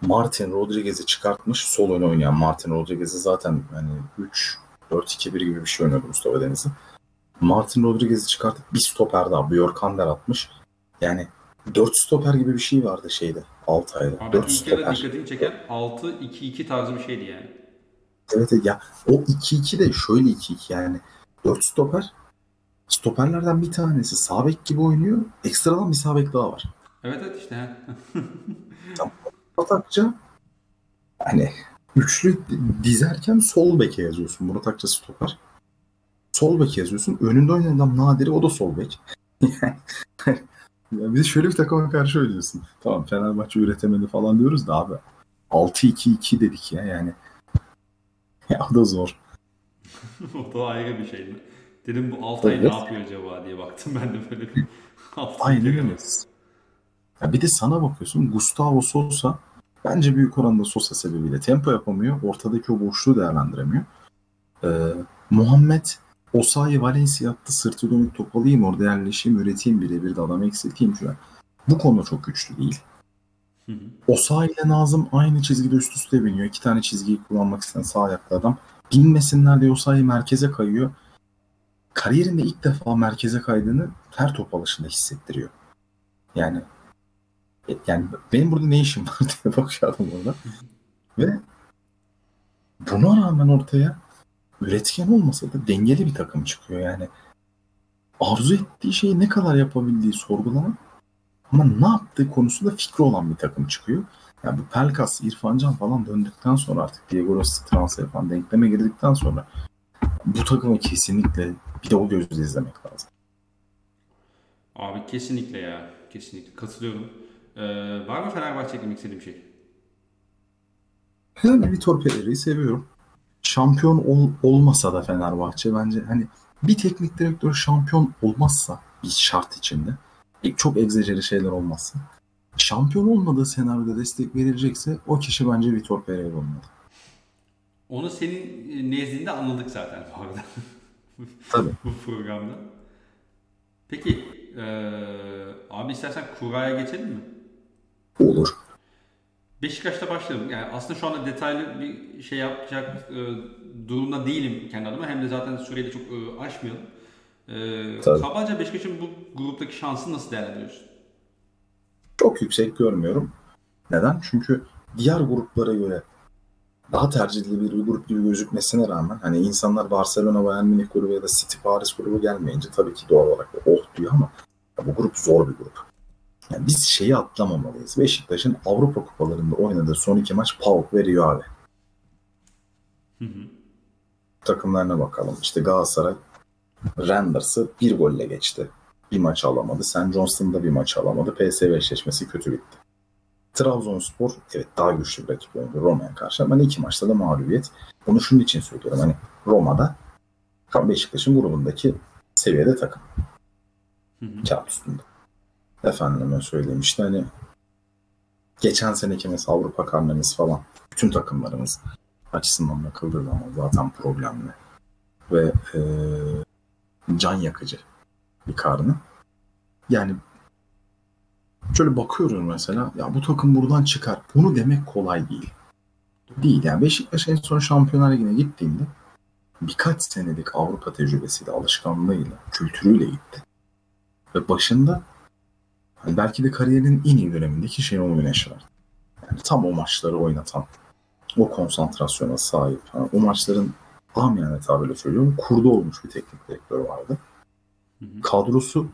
Martin Rodriguez'i çıkartmış. Sol ön oynayan Martin Rodriguez'i zaten hani 3 4-2-1 gibi bir şey oynuyordu Mustafa Denizli. Martin Rodriguez'i çıkartıp bir stoper daha Björkander atmış. Yani 4 stoper gibi bir şey vardı şeyde Altay'da. Abi 4 ilk yarı stoper. dikkatimi çeken 6-2-2 tarzı bir şeydi yani. Evet evet. ya o 2-2 de şöyle 2-2 yani 4 stoper stoperlerden bir tanesi sağ bek gibi oynuyor. Ekstradan bir sağ bek daha var. Evet evet işte. Murat Akça hani üçlü dizerken sol beke yazıyorsun. Murat Akça stoper. Sol bek yazıyorsun. Önünde oynayan adam Nadiri o da sol bek. Ya bir de şöyle bir takıma karşı oynuyorsun. Tamam Fenerbahçe üretemedi falan diyoruz da abi 6-2-2 dedik ya yani. Ya o da zor. o da ayrı bir şeydi. Dedim bu Altay Evet. ne yapıyor acaba diye baktım ben de böyle bir Altay Aynen öyle. Ya bir de sana bakıyorsun Gustavo Sosa bence büyük oranda Sosa sebebiyle tempo yapamıyor. Ortadaki o boşluğu değerlendiremiyor. Ee, Muhammed Osayi Valencia attı sırtı dönük top alayım orada yerleşeyim üreteyim birebir de adamı eksilteyim şu an. Bu konuda çok güçlü değil. Osayi ile Nazım aynı çizgide üst üste biniyor. İki tane çizgiyi kullanmak isteyen sağ ayaklı adam. Binmesinler diye Osayi merkeze kayıyor. Kariyerinde ilk defa merkeze kaydığını her top alışında hissettiriyor. Yani e, yani benim burada ne işim var diye bakıyordum orada. Ve buna rağmen ortaya üretken olmasa da dengeli bir takım çıkıyor yani. Arzu ettiği şeyi ne kadar yapabildiği sorgulanan ama ne yaptığı konusunda fikri olan bir takım çıkıyor. Yani bu Pelkas, İrfan Can falan döndükten sonra artık Diego Rossi transfer falan denkleme girdikten sonra bu takımı kesinlikle bir de o gözle izlemek lazım. Abi kesinlikle ya. Kesinlikle katılıyorum. Ee, var mı Fenerbahçe eklemek istediğim şey? Yani Vitor Pereira'yı seviyorum. Şampiyon ol- olmasa da Fenerbahçe bence hani bir teknik direktör şampiyon olmazsa bir şart içinde çok egzajeri şeyler olmazsa şampiyon olmadığı senaryoda destek verilecekse o kişi bence Vitor Pereira olmalı. Onu senin e, nezdinde anladık zaten bu arada. Tabii. bu programda. Peki eee, abi istersen kuraya geçelim mi? Olur. Beşiktaş'ta başlayalım. Yani aslında şu anda detaylı bir şey yapacak e, durumda değilim kendi adıma. Hem de zaten süreyi de çok e, aşmayalım. E, Tabii. kabaca Beşiktaş'ın bu gruptaki şansını nasıl değerlendiriyorsun? Çok yüksek görmüyorum. Neden? Çünkü diğer gruplara göre daha tercih edilebilir bir grup gibi gözükmesine rağmen hani insanlar Barcelona, Bayern Münih grubu ya da City, Paris grubu gelmeyince tabii ki doğal olarak oh diyor ama ya bu grup zor bir grup. Yani biz şeyi atlamamalıyız. Beşiktaş'ın Avrupa kupalarında oynadığı son iki maç PAOK ve Rio Ave. Hı hı. takımlarına bakalım. İşte Galatasaray Randers'ı bir golle geçti. Bir maç alamadı. St. Johnston'da bir maç alamadı. PSV eşleşmesi kötü bitti. Trabzonspor evet daha güçlü bir rakip oynadı Roma'ya karşı ama iki maçta da mağlubiyet. Bunu şunun için söylüyorum. Hani Roma'da Beşiktaş'ın grubundaki seviyede takım. Hı hı. Kağıt üstünde. Efendime söyleyeyim işte hani geçen seneki mesela Avrupa karnemiz falan bütün takımlarımız açısından bakıldığı zaman zaten problemli ve e, can yakıcı bir karnı. Yani şöyle bakıyoruz mesela ya bu takım buradan çıkar. Bunu demek kolay değil. Değil yani Beşiktaş en son Şampiyonlar Ligi'ne gittiğinde birkaç senelik Avrupa tecrübesiyle, alışkanlığıyla, kültürüyle gitti. Ve başında hani belki de kariyerinin en iyi dönemindeki Şenol Güneş var. Yani tam o maçları oynatan o konsantrasyona sahip. Yani o maçların amiyane tabirle söylüyorum kurdu olmuş bir teknik direktör vardı. Kadrosu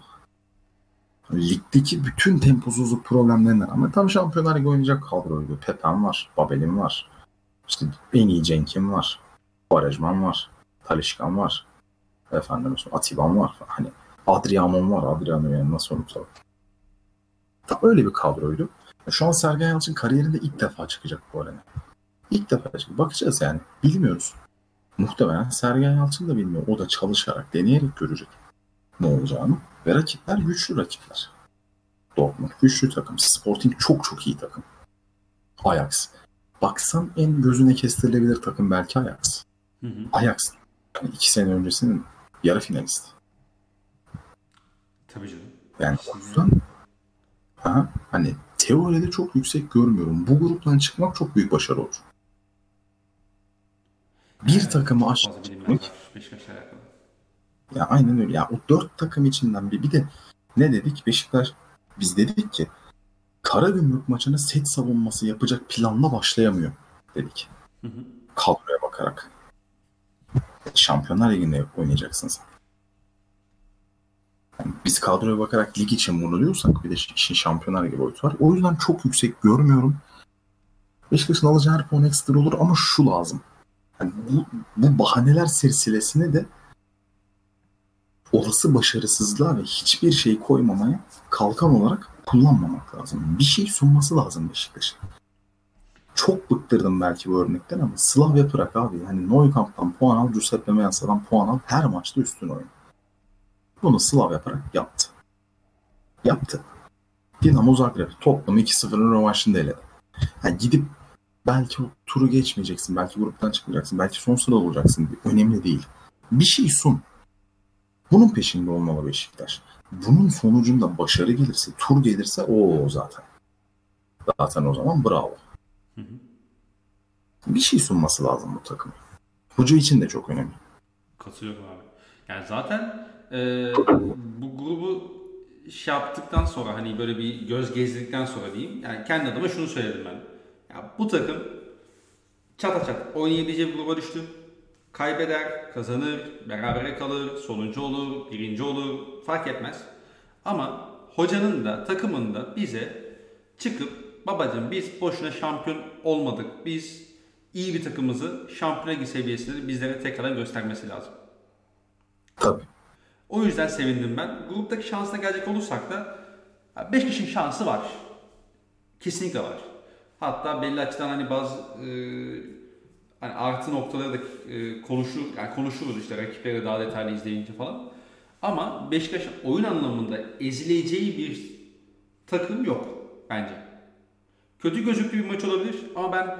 ligdeki bütün temposuzluk problemlerinden ama tam Şampiyonlar Ligi oynayacak kadroydu. Pepen var, Babel'in var. İşte en iyi Cenk'in var. Quaresman var. Talişkan var. Efendim Atiban var. Hani Adrianon var. Adriano yani nasıl unutalım. Tam öyle bir kadroydu. Şu an Sergen Yalçın kariyerinde ilk defa çıkacak bu arena. İlk defa çıkacak. Bakacağız yani. Bilmiyoruz. Muhtemelen Sergen Yalçın da bilmiyor. O da çalışarak, deneyerek görecek ne olacağını. Ve rakipler güçlü rakipler. Dortmund güçlü takım. Sporting çok çok iyi takım. Ajax. Baksan en gözüne kestirilebilir takım belki Ajax. Hı hı. Ajax. Yani iki sene öncesinin yarı finalisti. Tabii canım. Yani o yüzden ha, hani teoride çok yüksek görmüyorum. Bu gruptan çıkmak çok büyük başarı olur. Bir Evet, takımı aşağı çekmek. Ya aynen öyle. Ya o dört takım içinden bir, bir de ne dedik? Beşiktaş biz dedik ki Karagümrük maçına set savunması yapacak planla başlayamıyor dedik. Hı hı. Kadroya bakarak. Şampiyonlar Ligi'nde oynayacaksın sen. Yani biz kadroya bakarak lig için bunu diyorsak bir de işin Şampiyonlar Ligi boyutu var. O yüzden çok yüksek görmüyorum. Beşiktaş'ın alacağı her puan ekstra olur ama şu lazım. Yani bu, bu bahaneler silsilesini de olası başarısızlığa ve hiçbir şey koymamaya kalkan olarak kullanmamak lazım. Bir şey sunması lazım Beşiktaş'ın. Çok bıktırdım belki bu örnekten ama Slavia Prag abi. Hani Neukamp'tan puan al, Giuseppe Meazza'dan puan al. Her maçta üstün oyun. Bunu Slavia Prag yaptı. Yaptı. Dinamo Zagreb, Tottenham 2-0'ın rövanşında eledi. Yani gidip belki o turu geçmeyeceksin, belki gruptan çıkacaksın, belki son sırada olacaksın. Önemli değil. Bir şey sun. Bunun peşinde olmalı Beşiktaş. Bunun sonucunda başarı gelirse, tur gelirse o zaten. Zaten o zaman bravo. Hı hı. Bir şey sunması lazım bu takım. Hoca için de çok önemli. Katılıyorum abi. Yani zaten e, bu grubu şey yaptıktan sonra hani böyle bir göz gezdirdikten sonra diyeyim. Yani kendi adıma şunu söyledim ben. Ya bu takım çata çat oynayabileceği bir gruba düştü. Kaybeder, kazanır, berabere kalır, sonuncu olur, birinci olur fark etmez. Ama hocanın da takımın da bize çıkıp babacım biz boşuna şampiyon olmadık. Biz iyi bir takımımızı şampiyona ligi seviyesinde bizlere tekrar göstermesi lazım. Tabii. O yüzden sevindim ben. Gruptaki şansına gelecek olursak da 5 kişinin şansı var. Kesinlikle var. Hatta belli açıdan hani bazı e, hani artı noktaları da e, konuşur, yani konuşuruz işte rakipleri daha detaylı izleyince falan. Ama Beşiktaş oyun anlamında ezileceği bir takım yok bence. Kötü gözüklü bir maç olabilir ama ben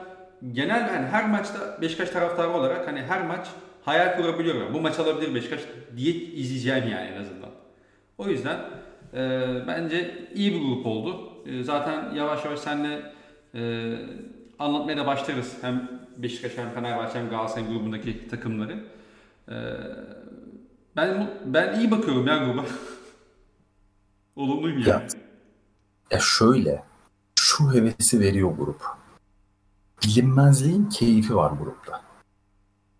genel yani her maçta Beşiktaş taraftarı olarak hani her maç hayal kurabiliyorum. Yani bu maç alabilir Beşiktaş diye izleyeceğim yani en azından. O yüzden e, bence iyi bir grup oldu. E, zaten yavaş yavaş seninle e, anlatmaya da başlarız. Hem Beşiktaş hem Fenerbahçe hem Galatasaray grubundaki takımları. E, ben ben iyi bakıyorum ya gruba. Olumluyum yani. Ya. Ya şöyle, şu hevesi veriyor grup. Bilinmezliğin keyfi var grupta.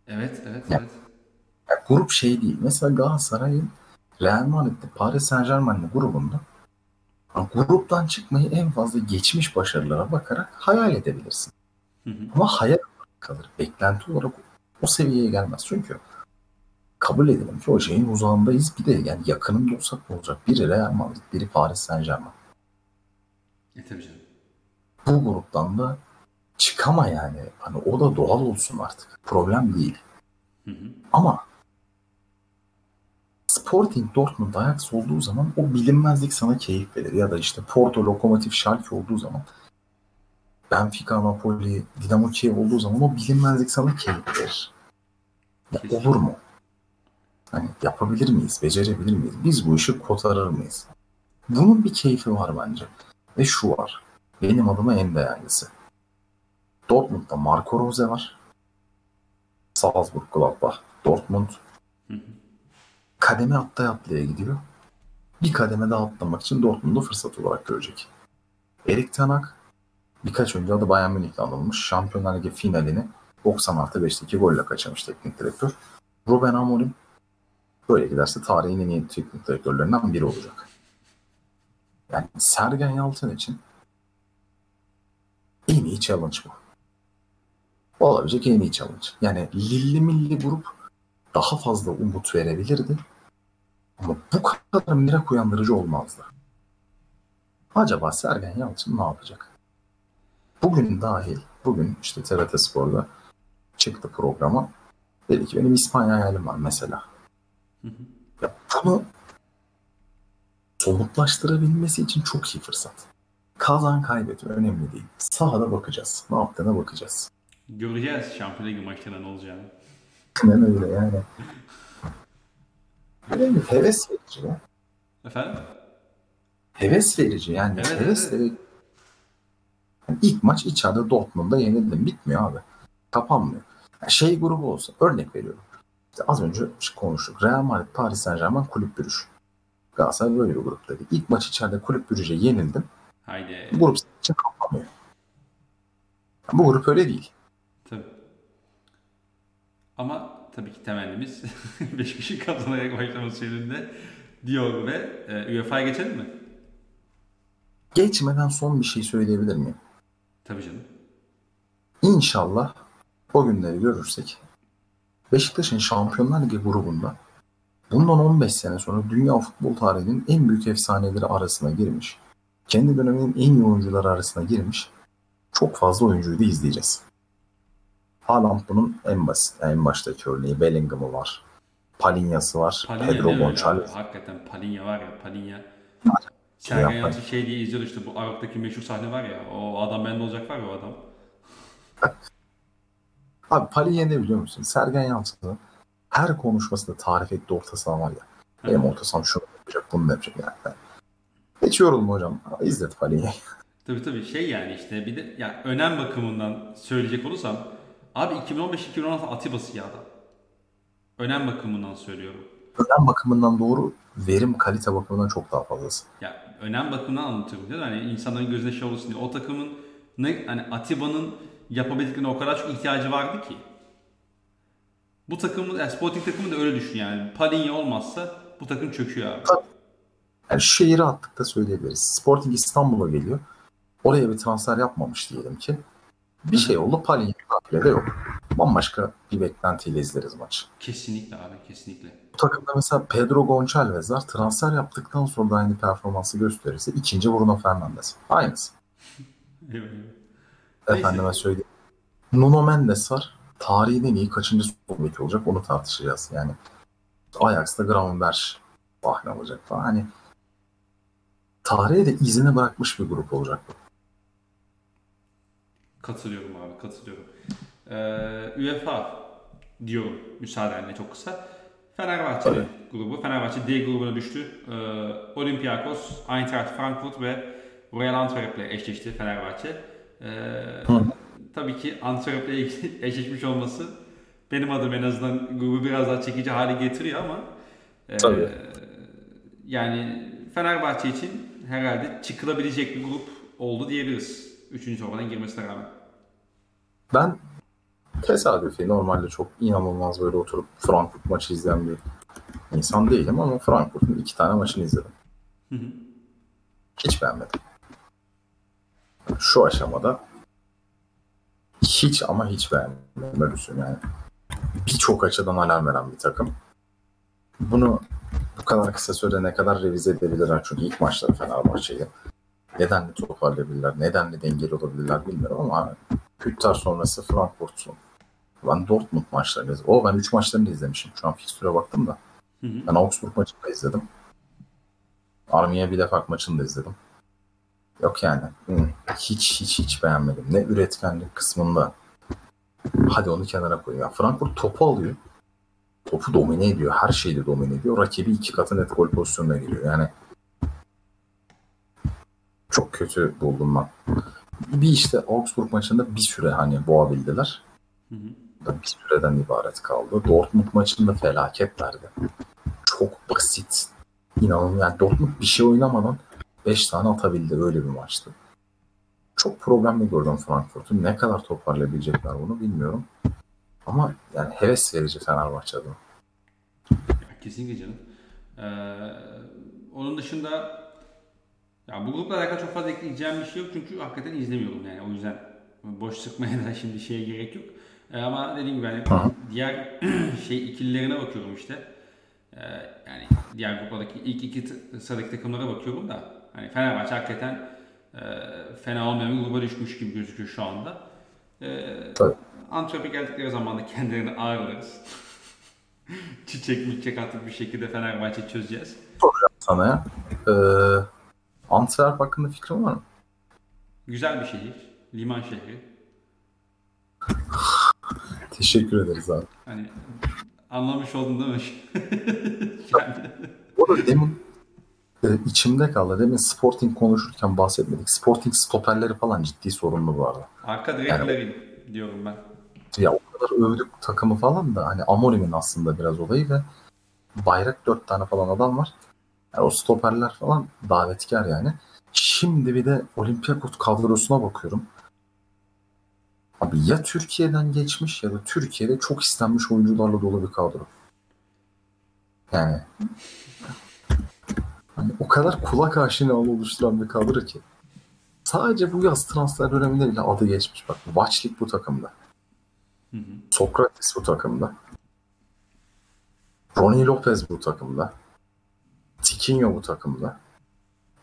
Evet, evet, Ya. evet. Ya grup şey değil. Mesela Galatasaray'ın Real Madrid'de Paris Saint Germain'le grubunda gruptan çıkmayı en fazla geçmiş başarılara bakarak hayal edebilirsin. Hı hı. Ama hayal kalır. Beklenti olarak o seviyeye gelmez. Çünkü kabul edelim ki o şeyin uzağındayız. Bir de yani yakınında olsak ne olacak? Biri Real Madrid, biri Paris Saint Germain. Canım. Bu gruptan da çıkama yani. Hani o da doğal olsun artık. Problem değil. Hı hı. Ama Sporting Dortmund Ajax olduğu zaman o bilinmezlik sana keyif verir. Ya da işte Porto, Lokomotiv, Schalke olduğu zaman Benfica, Napoli, Dinamo Kiev olduğu zaman o bilinmezlik sana keyif verir. Ya olur mu? Hani yapabilir miyiz? Becerebilir miyiz? Biz bu işi kotarır mıyız? Bunun bir keyfi var bence. Ve şu var. Benim adıma en değerlisi. Dortmund'da Marco Rose var. Salzburg, Gladbach, Dortmund. Kademe atlaya atlaya gidiyor. Bir kademe daha atlamak için Dortmund'u fırsat olarak görecek. Erik Ten Hag, birkaç önce adı Bayern Münih'le anılmış. Şampiyonlar Ligi finalini 90 artı 5'te 2 golle kaçırmış teknik direktör. Ruben Amorim böyle giderse tarihin en iyi teknik direktörlerinden biri olacak. Yani Sergen Yalçın için en iyi challenge bu. Olabilecek en iyi challenge. Yani Lilli Milli grup daha fazla umut verebilirdi. Ama bu kadar merak uyandırıcı olmazdı. Acaba Sergen Yalçın ne yapacak? Bugün dahil, bugün işte TRT Spor'da çıktı programa. Dedi ki benim İspanya hayalim var mesela. Ya bunu somutlaştırabilmesi için çok iyi fırsat. Kazan kaybet önemli değil. Sahada bakacağız. Ne yaptığına bakacağız. Göreceğiz Şampiyonlar Ligi maçlarında ne olacağını. Ne öyle yani. Önemli. Heves verici ya. Efendim? Heves verici yani. Evet, heves evet. verici. Yani ilk maç içeride Dortmund'da yenildim. Bitmiyor abi. Kapanmıyor. Yani şey grubu olsa örnek veriyorum. İşte az önce konuştuk. Real Madrid, Paris Saint Germain kulüp bürüş. Galatasaray böyle bir gruptaydı. İlk maç içeride kulüp bürüce yenildim. Haydi. Bu grup için kapanmıyor. Bu grup öyle değil. Tabii. Ama tabii ki temennimiz 5 kişi kazanarak başlaması yönünde diyor ve e, UEFA'ya geçelim mi? Geçmeden son bir şey söyleyebilir miyim? Tabii canım. İnşallah o günleri görürsek Beşiktaş'ın Şampiyonlar Ligi grubunda bundan 15 sene sonra dünya futbol tarihinin en büyük efsaneleri arasına girmiş. Kendi döneminin en iyi oyuncuları arasına girmiş. Çok fazla oyuncuyu da izleyeceğiz. Haaland bunun en basit, en baştaki örneği. Bellingham'ı var. Palinya'sı var. Palinha Pedro? Gonçalves. Hakikaten Palinha var ya Palinha. Şey şey diye izliyordu işte bu Arap'taki meşhur sahne var ya o adam bende olacak var ya o adam. Abi Palinya ne biliyor musun? Sergen Yalçın'ın her konuşmasında tarif ettiği orta saha var ya. Benim orta saham şunu yapacak, bunu yapacak yani. Hiç yorulma hocam. İzlet Palinya'yı. Tabii tabii şey yani işte bir de ya önem bakımından söyleyecek olursam abi 2015-2016 Atiba'sı ya adam. Önem bakımından söylüyorum. Önem bakımından doğru, verim kalite bakımından çok daha fazlası. Ya önem bakımından anlatıyorum değil mi? Hani insanların gözüne şey olsun diye. O takımın ne hani Atiba'nın yapabildiklerine o kadar çok ihtiyacı vardı ki. Bu takımın, yani Sporting takımı da öyle düşün yani. Palinha olmazsa bu takım çöküyor abi. Yani şehri attık da söyleyebiliriz. Sporting İstanbul'a geliyor. Oraya bir transfer yapmamış diyelim ki. Bir şey oldu. Palinya bile de yok. Bambaşka bir beklentiyle izleriz maçı. Kesinlikle abi kesinlikle. Bu takımda mesela Pedro Gonçalves var. Transfer yaptıktan sonra da aynı performansı gösterirse ikinci Bruno Fernandes. Aynısı. Neyse. Efendime söyleyeyim. Nuno Mendes var. Tarihin en iyi kaçıncı sol olacak onu tartışacağız. Yani Ajax'ta Gravenberch sahne olacak falan. Hani tarihe de izini bırakmış bir grup olacak bu. Katılıyorum abi katılıyorum. Ee, UEFA diyorum müsaadenle çok kısa. Fenerbahçe Tabii. grubu. Fenerbahçe D grubuna düştü. Ee, Olympiakos, Eintracht Frankfurt ve Royal Antwerp ile eşleşti Fenerbahçe. Ee, Hı. tabii ki Antwerp ile eşleşmiş olması benim adım en azından grubu biraz daha çekici hale getiriyor ama e, Tabii. yani Fenerbahçe için herhalde çıkılabilecek bir grup oldu diyebiliriz. Üçüncü torbadan girmesine rağmen. Ben tesadüfi normalde çok inanılmaz böyle oturup Frankfurt maçı izleyen bir insan değilim ama Frankfurt'un iki tane maçını izledim. Hı hı. Hiç beğenmedim. Şu aşamada hiç ama hiç beğenmedim. Öyle söyleyeyim yani. Birçok açıdan alarm veren bir takım. Bunu bu kadar kısa sürede ne kadar revize edebilirler? Çünkü ilk maçları Fenerbahçe'yi. Nedenli toparlayabilirler, nedenli dengeli olabilirler bilmiyorum ama Hüttar sonrası Frankfurt'un. Ben Dortmund maçlarını izledim. O ben 3 maçlarını izlemişim. Şu an fikstüre baktım da. Hı hı. Ben Augsburg maçını da izledim. Armiye Bielefeld maçını da izledim. Yok yani. hı, Hiç hiç hiç beğenmedim. Ne üretkenlik kısmında. Hadi onu kenara koyayım. Ya Frankfurt topu alıyor. Topu domine ediyor. Her şeyi de domine ediyor. Rakibi iki katı net gol pozisyonuna giriyor. Yani çok kötü buldum ben. Bir işte Augsburg maçında bir süre hani boğabildiler. Hı hı. Da bir süreden ibaret kaldı. Dortmund maçında felaketlerdi. Çok basit. İnanılmaz. Yani Dortmund bir şey oynamadan 5 tane atabildi. Öyle bir maçtı. çok problemli gördüm Frankfurt'u. Ne kadar toparlayabilecekler bunu bilmiyorum. Ama yani heves verici Fenerbahçe adına. Kesinlikle canım. Ee, onun dışında ya bu grupla alakalı çok fazla ekleyeceğim bir şey yok çünkü hakikaten izlemiyorum yani o yüzden boş sıkmaya da şimdi şeye gerek yok. Ee, ama dediğim gibi hani diğer şey ikililerine bakıyorum işte. Ee, yani diğer gruplardaki ilk iki sıradaki takımlara bakıyorum da hani Fenerbahçe hakikaten e, fena olmayan bir gruba düşmüş gibi gözüküyor şu anda. Antwerp'e geldikleri zaman da kendilerini ağırlarız. Çiçek miçek atıp bir şekilde Fenerbahçe çözeceğiz. Sana ya. Ee, Antwerp hakkında fikrin var mı? Güzel bir şehir. Liman şehri. Teşekkür ederiz abi. Hani anlamış oldun değil mi? yani, Bu arada demin e, içimde kaldı. Demin Sporting konuşurken bahsetmedik. Sporting stoperleri falan ciddi sorunlu bu arada. arka direklerin diyorum ben. Ya o kadar övdük takımı falan da hani Amorim'in aslında biraz olayı ve bayrak dört tane falan adam var. Yani o stoperler falan davetkar yani. Şimdi bir de Olympiakos kadrosuna bakıyorum. Abi ya Türkiye'den geçmiş ya da Türkiye'de çok istenmiş oyuncularla dolu bir kadro. Yani hani o kadar kulak aşinalığı oluşturan bir kadro ki. Sadece bu yaz transfer döneminde bile adı geçmiş. Bak Vaçlik bu takımda. Hı hı. Sokrates bu takımda. Ronnie Lopez bu takımda. Tiquinho bu takımda.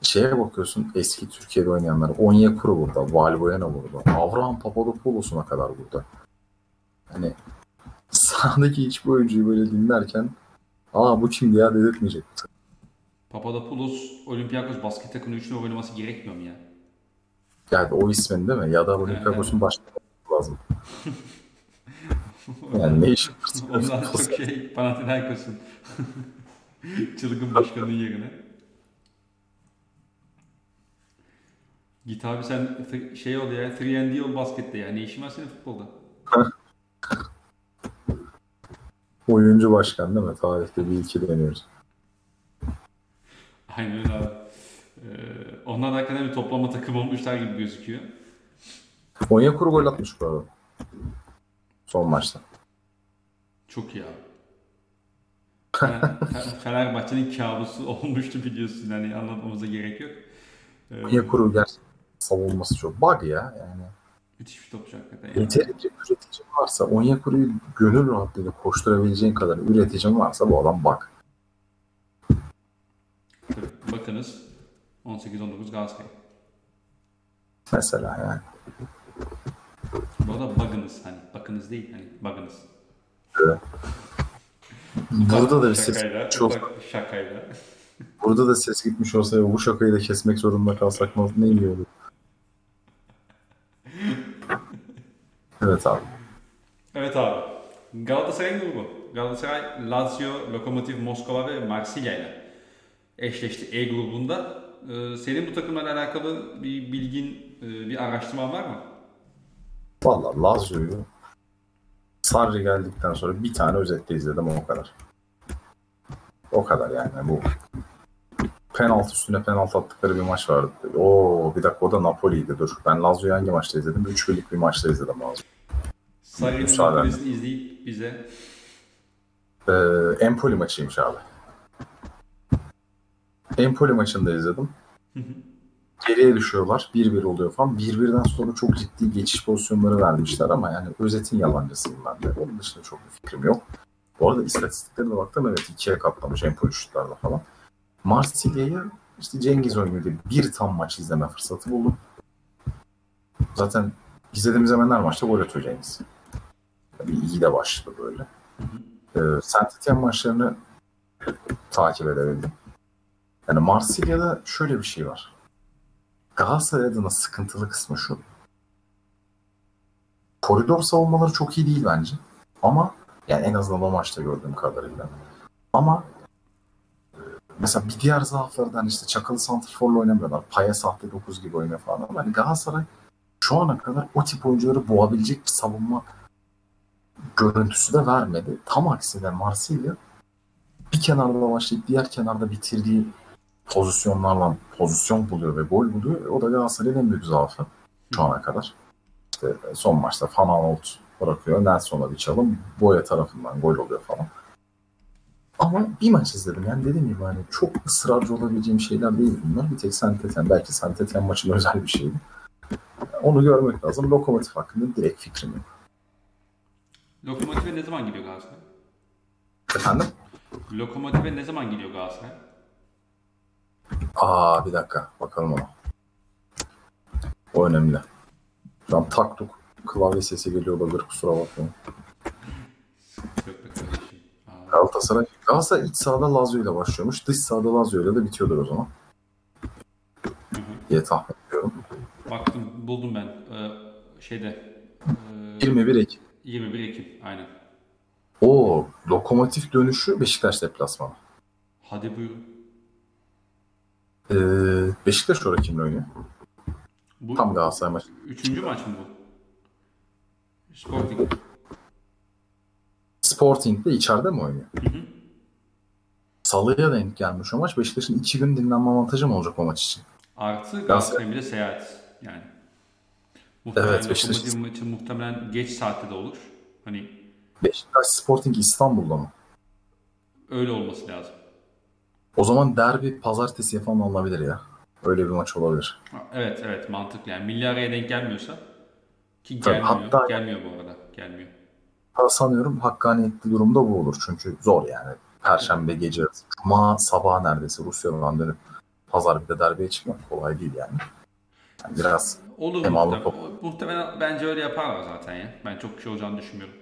Şeye bakıyorsun eski Türkiye'de oynayanlar. Onyekuru burada. Valbuena burada. Avraham Papadopoulos'una kadar burada. Hani sahadaki hiçbir oyuncuyu böyle dinlerken aa bu kimdi ya dedirtmeyecek. Papadopoulos Olympiakos basket takımının üçlü oynaması gerekmiyor mu ya? Yani o ismin değil mi? Ya da Olympiakos'un başka lazım. Yani ne işin var? Ondan çok şey Panathinaikos'un çılgın başkanının yerine. Git abi sen şey ol ya 3 ol baskette ya. Ne işin var senin futbolda? Oyuncu başkan değil mi? Tarihte bir iki deniyoruz. Aynen öyle abi. Ee, onlar da hakikaten bir toplama takım olmuşlar gibi gözüküyor. Onyekuru gol atmış bu arada. Son maçta. Çok iyi abi. Fener- Fenerbahçe'nin kabusu olmuştu biliyorsun. Hani anlatmamıza gerek yok. Ee, Onyekuru gerçekten savunması çok bug ya. Yani müthiş bir topçu hakikaten. ya. yeterince üreticin varsa Onyekuru'yu gönül rahatlığıyla koşturabileceğin kadar üreticin varsa bu adam. Tabii, Bakınız 18-19 Galatasaray. Mesela yani. Bu arada bakınız hani bakınız değil hani bakınız. Burada da bir ses gitmiş olsa, bak, şakayla. burada da ses gitmiş olsa bu şakayı da kesmek zorunda kalsak ne iyi olur. Evet abi. Evet abi. Galatasaray'ın grubu. Galatasaray, Lazio, Lokomotiv Moskova ve Marsilya ile eşleşti E grubunda. Ee, senin bu takımlarla alakalı bir bilgin, e, bir araştırman var mı? Valla Lazio'yu Sarri geldikten sonra bir tane özette izledim o kadar. O kadar yani bu penaltı üstüne penaltı attıkları bir maç vardı. Oo bir dakika o da Napoli'ydi dur. Ben Lazio'yu hangi maçta izledim? 3 birlik bir maçta izledim Lazio. Sarı'nın. Napoli'sini izleyip bize Ee, Empoli maçıymış abi. Empoli maçında izledim. Geriye düşüyorlar. 1-1 oluyor falan. 1-1'den sonra çok ciddi geçiş pozisyonları vermişler ama yani özetin yalancısıyım ben de. Onun dışında çok bir fikrim yok. Bu arada istatistiklerine baktım evet ikiye katlamış Empoli şutlarla falan. Marsilya'yı işte Cengiz oynuyordu. Bir tam maç izleme fırsatı buldum. Zaten izlediğimiz hemen her maçta gol atıyor Cengiz. De başladı böyle. Ee, Saint Etienne maçlarını takip edebildim. Yani Marsilya'da şöyle bir şey var. Galatasaray adına sıkıntılı kısmı şu. Koridor savunmaları çok iyi değil bence. Ama yani en azından o maçta gördüğüm kadarıyla. Ama e, mesela bir diğer zaaflardan hani işte çakalı santrforla oynamıyorlar. Paya sahte 9 gibi oynuyor falan. Ama hani Galatasaray şu ana kadar o tip oyuncuları boğabilecek bir savunma görüntüsü de vermedi. Tam aksine Marsilya bir kenarda başlayıp diğer kenarda bitirdiği pozisyonlarla pozisyon buluyor ve gol buluyor. O da Galatasaray'ın en büyük zaafı. şu ana kadar. İşte son maçta Fananolt bırakıyor. Nelson'a bir çalım. Boya tarafından gol oluyor falan. Ama bir maç izledim. Yani dediğim gibi hani çok ısrarcı olabileceğim şeyler değil bunlar. Bir tek Saint-Étienne. Belki Saint-Étienne maçında özel bir şeydi. Onu görmek lazım. Lokomotif hakkında direkt fikrim yok. Lokomotive ne zaman gidiyor Galatasaray? Efendim? Lokomotive ne zaman gidiyor Galatasaray? Aa bir dakika. Bakalım ona. O önemli. Şu an taktuk klavye sesi geliyor olabilir. Kusura bakmayın. Galatasaray, Galatasaray iç sahada Lazio ile başlıyormuş. Dış sahada Lazio ile de bitiyordur o zaman. hı hı. diye tahmin ediyorum. Baktım buldum ben. Ee, şeyde. Ee, 21 Ekim. 21 Ekim aynen. O lokomotif dönüşü Beşiktaş deplasmanı. Hadi buyurun. Ee, Beşiktaş orada kimle oynuyor? Bu Tam Galatasaray maçı. üçüncü maç mı bu? Sporting. Sporting de içeride mi oynuyor? Hı hı. Salıya denk gelmiş o maç. Beşiktaş'ın iki gün dinlenme avantajı mı olacak o maç için? Artı Galatasaray'ın bir de seyahat. Yani. Muhtemelen Evet, Beşiktaş- Lokomotiv maçı muhtemelen geç saatte de olur. Hani Beşiktaş Sporting İstanbul'da mı? öyle olması lazım. O zaman derbi pazartesiye falan alınabilir ya. Öyle bir maç olabilir. Evet evet mantıklı yani milli araya denk gelmiyorsa ki Tabii, gelmiyor. hatta- Gelmiyor bu arada. Gelmiyor. Sanıyorum hakkaniyetli durumda bu olur. Çünkü zor yani. Perşembe gece, Cuma sabah neredeyse Rusya'dan dönüp pazar bir de derbiye çıkmak kolay değil yani. yani biraz Olur Hem muhtemelen. Avrupa- Muhtemelen bence öyle yaparlar zaten ya. Ben çok bir şey olacağını düşünmüyorum.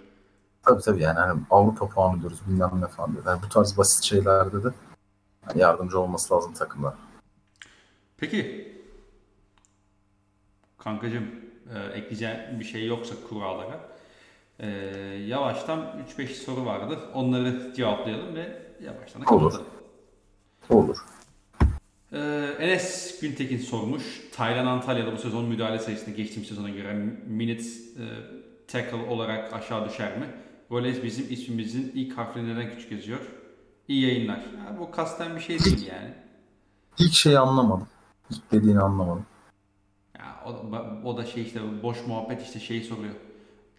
tabii tabii yani hani Avrupa puanı diyoruz bilmem ne falan diyor. Yani bu tarz basit şeylerde de hani yardımcı olması lazım takımlar. Peki. Kankacığım e, ekleyeceğin bir şey yoksa kurallara. E, yavaştan 3-5 soru vardı. Onları cevaplayalım ve yavaştan da Olur. kapatalım. Olur. E, Enes Güntekin sormuş. Taylan Antalya'da bu sezon müdahale sayısında geçtiğim sezona göre minutes e, tackle olarak aşağı düşer mi? Golez bizim ismimizin ilk harfleri neden küçük yazıyor? İyi yayınlar. Ya, bu kasten bir şey değil yani. İlk şeyi anlamadım. İlk dediğini anlamadım. Ya o, o da şey işte boş muhabbet işte şeyi soruyor.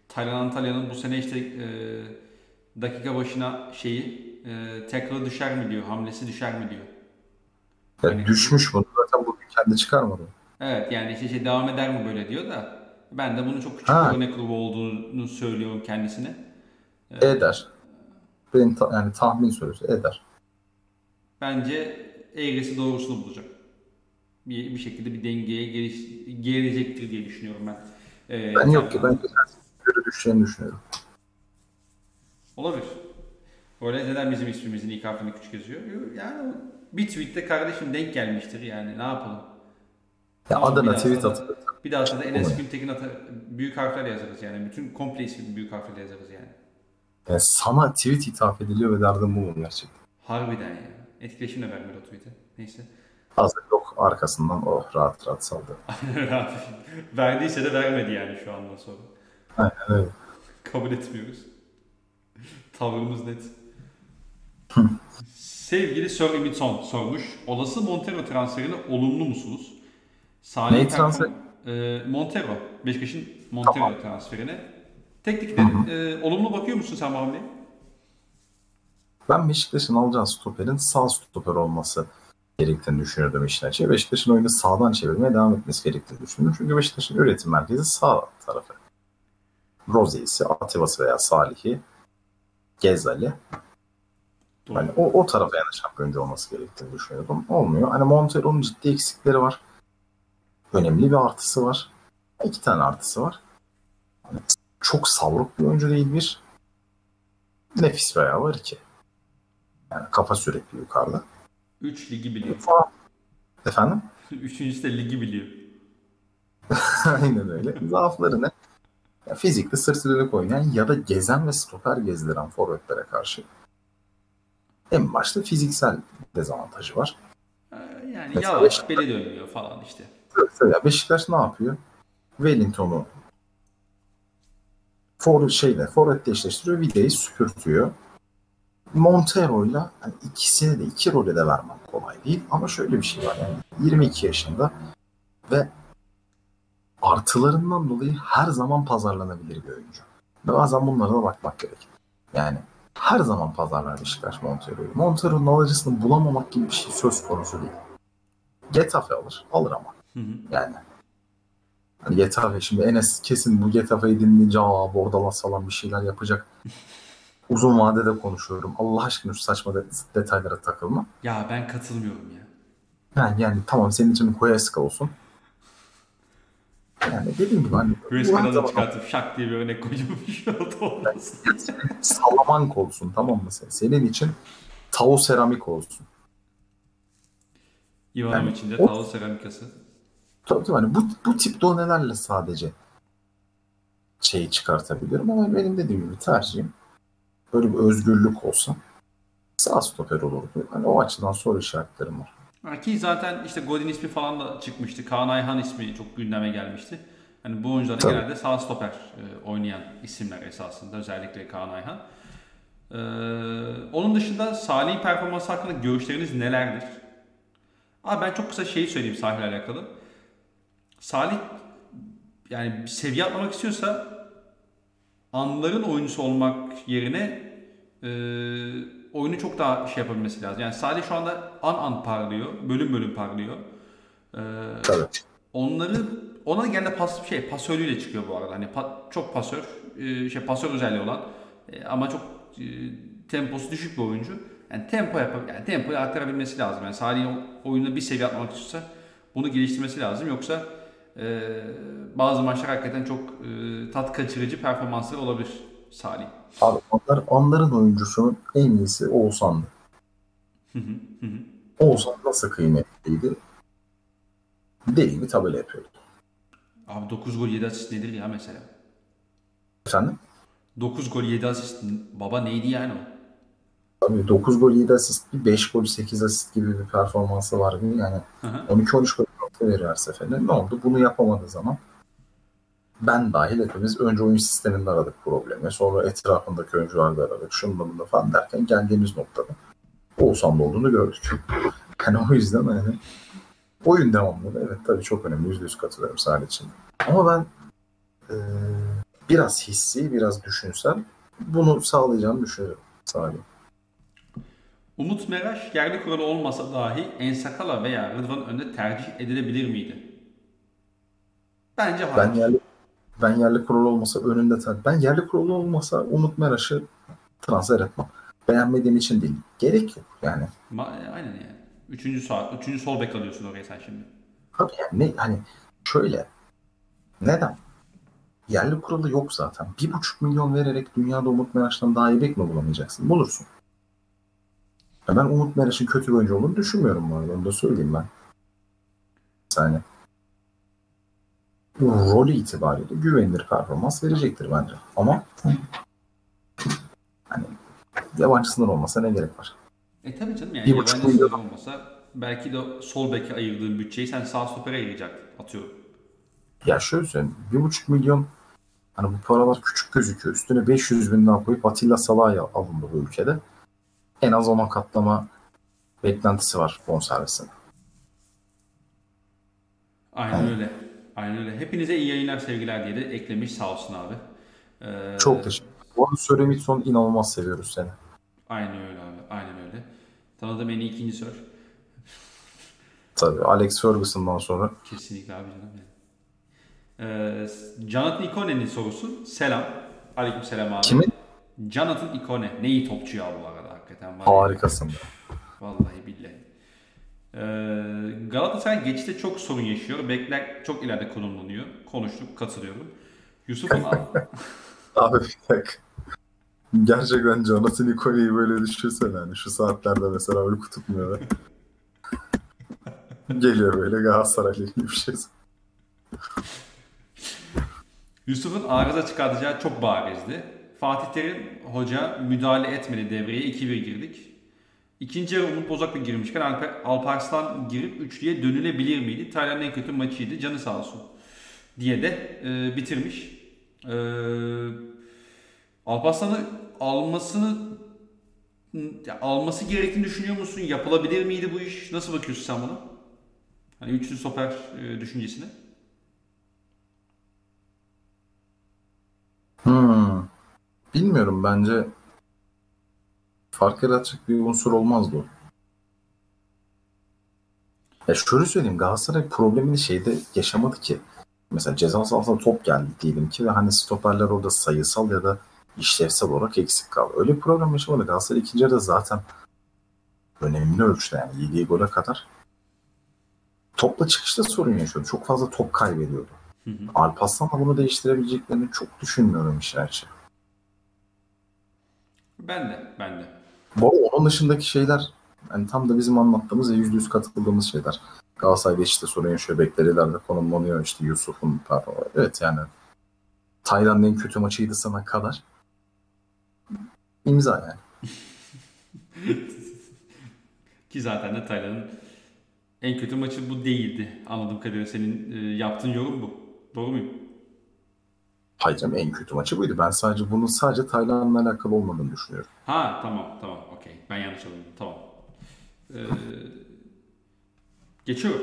Taylan Antalya'nın bu sene işte e, dakika başına şeyi e, tackle'ı düşer mi diyor, hamlesi düşer mi diyor. Ya Hani- düşmüş bunu zaten bugün kendi çıkarmadı. Evet yani işte şey devam eder mi böyle diyor da ben de bunun çok küçük Ha. bir örnek grubu olduğunu söylüyorum kendisine. Eder. Benim ta- yani tahmin sorusu eder. Bence eğrisi doğrusunu bulacak. Bir, bir şekilde bir dengeye geliş, gelecektir diye düşünüyorum ben. E, Ben yok ki ben göre düşeceğini düşünüyorum. Olabilir. Öyle neden bizim ismimizin ilk harfini küçük yazıyor? Yani bir tweette kardeşim denk gelmiştir yani ne yapalım? Ya biraz tweet atıp Bir daha sonra Enes Olur. Güntekin ata, büyük harflerle yazarız yani. Bütün komple ismini büyük harflerle yazarız yani. yani sana tweet ithaf ediliyor ve derdim bu gerçekten? Harbiden ya. Etkileşim de vermiyor o tweet'e. Neyse. Hazır yok arkasından oh rahat rahat saldı. Verdiyse de vermedi yani şu andan sonra. Aynen öyle. Kabul etmiyoruz. Tavrımız net. Sevgili Sir Emitson sormuş. Olası Montero transferine olumlu musunuz? Salih Neyi transfer? Ee, Montero. Beşiktaş'ın Montero Tamam. transferine. Teknik dedim. Ee, olumlu bakıyor musun sen bu hamleye? Ben Beşiktaş'ın alacağı stoperin sağ stoper olması gerektiğini düşünüyordum işin açığı. Beşiktaş'ın oyunu sağdan çevirmeye devam etmesi gerektiğini düşünüyorum. Çünkü Beşiktaş'ın üretim merkezi sağ tarafı. Rozi'si, Atiba'sı veya Salih'i, Gezali. Hani o, o tarafa yanaşan bir oyuncu olması gerektiğini düşünüyordum. Olmuyor. Hani Montero'nun ciddi eksikleri var. Önemli bir artısı var. İki tane artısı var. Hani çok savruk bir oyuncu değil bir. Nefis bir ayağı var iki. Yani kafa sürekli yukarıda. 3 ligi biliyor. Efendim? Üçüncüsü de ligi biliyor. Aynen öyle. Zaafları ne? Ya fizikte sırt dönük oynayan ya da gezen ve stoper gezdiren forvetlere karşı en başta fiziksel dezavantajı var. Ee, Yani Mesela yavaş Beşiktaş- beli dönüyor falan işte. Mesela Beşiktaş ne yapıyor? Wellington'u for şeyle forvetle eşleştiriyor, Vide'yi süpürtüyor. Montero'yla yani ikisini de iki rolü de vermem kolay değil ama şöyle bir şey var yani 22 yaşında ve artılarından dolayı her zaman pazarlanabilir bir oyuncu. Ve bazen bunlara da bakmak gerek. Yani her zaman pazarlar Beşiktaş Montero'yu. Montero'nun alıcısını bulamamak gibi bir şey söz konusu değil. Getafe alır. Alır ama. Hı hı. Yani. Hani Getafe şimdi Enes kesin bu Getafe'yi dinleyince aa Bordalas falan bir şeyler yapacak. Uzun vadede konuşuyorum. Allah aşkına şu saçma de- detaylara takılma. Ya ben katılmıyorum ya. Yani, yani tamam senin için Koyaska olsun. Yani dediğim gibi hani Chris zaman çıkartıp şak diye bir örnek koyacağım bir şey oldu olmasın. Salamank olsun tamam mı sen? Senin için Tao seramik olsun. Ivanovic'in de Yani o- tavuk seramikası. Tabii tabii hani bu, bu tip donelerle sadece şeyi çıkartabilirim ama benim dediğim gibi tercihim böyle bir özgürlük olsa sağ stoper olurdu. Hani o açıdan soru işaretlerim var. Ki zaten işte Godin ismi falan da çıkmıştı. Kaan Ayhan ismi çok gündeme gelmişti. Hani bu oyuncular Tabii. genelde sağ stoper e, oynayan isimler esasında. Özellikle Kaan Ayhan. Ee, onun dışında Salih'in performansı hakkında görüşleriniz nelerdir? Abi ben çok kısa şeyi söyleyeyim Salih'le alakalı. Salih yani seviye atlamak istiyorsa anların oyuncusu olmak yerine e, oyunu çok daha şey yapabilmesi lazım. Yani Salih şu anda an an parlıyor, bölüm bölüm parlıyor. E, Tabii. onları ona genelde pas şey pasörlüğüyle çıkıyor bu arada. Hani pa- çok pasör, e, şey pasör özelliği olan e, ama çok e, temposu düşük bir oyuncu. Yani tempo yap yani tempoyu arttarabilmesi lazım. Yani Salih'in o- oyununa bir seviye atmak istiyorsa bunu geliştirmesi lazım. Yoksa e, bazı maçlar hakikaten çok e, tat kaçırıcı performansları olabilir Salih. Abi onlar, onların oyuncusunun en iyisi Oğuzhan'dı. Oğuzhan nasıl kıymetliydi? Deli gibi tabela yapıyordu. Abi 9 gol 7 asist nedir ya mesela? Efendim? 9 gol 7 asist baba neydi yani o? Tabii 9 gol 7 asist, 5 gol 8 asist gibi bir performansı vardı. Yani Hı hı. 12-13 gol veriyor her seferinde. Ne oldu? Bunu yapamadığı zaman ben dahil hepimiz önce oyun sisteminde aradık problemi. Sonra etrafındaki oyuncularda aradık. Şunda bunda falan derken geldiğimiz noktada Oğuzhan'da olduğunu gördük. Yani o yüzden hani oyun devamlılığı evet tabii çok önemli. Yüzde yüz katılıyorum Salih için. Ama ben e, biraz hissi, biraz düşünsel bunu sağlayacağını düşünüyorum Salih. Umut Meraş yerli kuralı olmasa dahi Ensakala veya Rıdvan önde tercih edilebilir miydi? Bence hayır. Ben yerli ben yerli kurulu olmasa önünde tar- ben yerli kurulu olmasa Umut Meraş'ı transfer etmem. Beğenmediğim için değil. Gerek yok yani. Ma- aynen yani. Üçüncü sağ, üçüncü sol bek alıyorsun oraya sen şimdi. Tabii yani ne, hani şöyle neden? Yerli kuralı yok zaten. Bir buçuk milyon vererek dünyada Umut Meraş'tan daha iyi bek mi bulamayacaksın? Bulursun. Ya ben Umut Meraş'ın kötü bir oyuncu olduğunu düşünmüyorum bu arada. Onu da söyleyeyim ben. Yani rolü itibariyle güvenilir performans verecektir bence. Ama hani yabancı sınır olmasa ne gerek var? E tabii canım yani Bir yabancı sınır olmasa belki de sol beke ayırdığın bütçeyi sen sağ stopere ayıracaktın atıyorum. Ya şöyle söyleyeyim. Bir buçuk milyon hani bu paralar küçük gözüküyor. Üstüne 500 bin daha koyup Atilla Salah'a alındı bu ülkede. En az ona katlama beklentisi var bonservisine. Aynen Aynen. öyle. Aynen öyle. Hepinize iyi yayınlar sevgiler diye de eklemiş sağ olsun abi. Ee, Çok teşekkür ederim. Bu arada Söremitson inanılmaz seviyoruz seni. Aynen öyle abi. Aynen öyle. Tanıdığım en iyi ikinci sör. Tabii Alex Ferguson'dan sonra Kesinlikle abi canım. Ee, Jonathan Ikone'nin sorusu. Selam. Aleyküm selam abi. kimin? Jonathan Ikone. Ne iyi topçu ya bu arada hakikaten. Var ya. Harikasın. Vallahi billahi. Ee, Galatasaray geçişte çok sorun yaşıyor. Bekler çok ileride konumlanıyor. Konuştuk, katılıyorum. Yusuf'un Abi bir dakika. Gerçekten Jonathan Ikone'yi böyle düşünsene. Hani şu saatlerde mesela uyku tutmuyor. Geliyor böyle Galatasaraylı gibi bir şey. Yusuf'un arıza çıkartacağı çok barizdi. Fatih Terim hoca müdahale etmedi devreye 2-1 girdik. İkinci yarı Umut Bozak'la girmişken Alper, Alparslan girip üçlüye dönülebilir miydi? Taylan'ın en kötü maçıydı. Canı sağ olsun. Diye de e, bitirmiş. E, Alparslan'ı almasını alması gerektiğini düşünüyor musun? Yapılabilir miydi bu iş? Nasıl bakıyorsun sen buna? Hani üçlü stoper e, düşüncesine. Hmm. Bilmiyorum bence fark yaratacak bir unsur olmazdı o. Ya şöyle söyleyeyim Galatasaray problemini şeyde yaşamadı ki. Mesela ceza sahasına top geldi diyelim ki ve hani stoperler orada sayısal ya da işlevsel olarak eksik kaldı. Öyle bir problem yaşamadı. Galatasaray ikinci yarıda zaten önemli ölçüde yani yediği gole kadar topla çıkışta sorun yaşıyordu. Çok fazla top kaybediyordu. Hı hı. Alparslan'la bunu değiştirebileceklerini çok düşünmüyorum işlerçi. Ben de, ben de. Bu onun dışındaki şeyler yani tam da bizim anlattığımız ve yüzde yüz katıldığımız şeyler. Galatasaray'da işte sorun yaşıyor. Beklerilerle konumlanıyor işte Yusuf'un performansı. Evet yani Tayland'ın en kötü maçıydı sana kadar. İmza yani. Ki zaten de Taylan'ın en kötü maçı bu değildi. Anladığım kadarıyla senin e, yaptığın yorum bu. Doğru muyum? Hayır canım en kötü maçı buydu. Ben sadece bunun sadece Tayland'la alakalı olmadığını düşünüyorum. Ha tamam tamam okey. Ben yanlış anladım. Tamam. Ee, geçiyorum.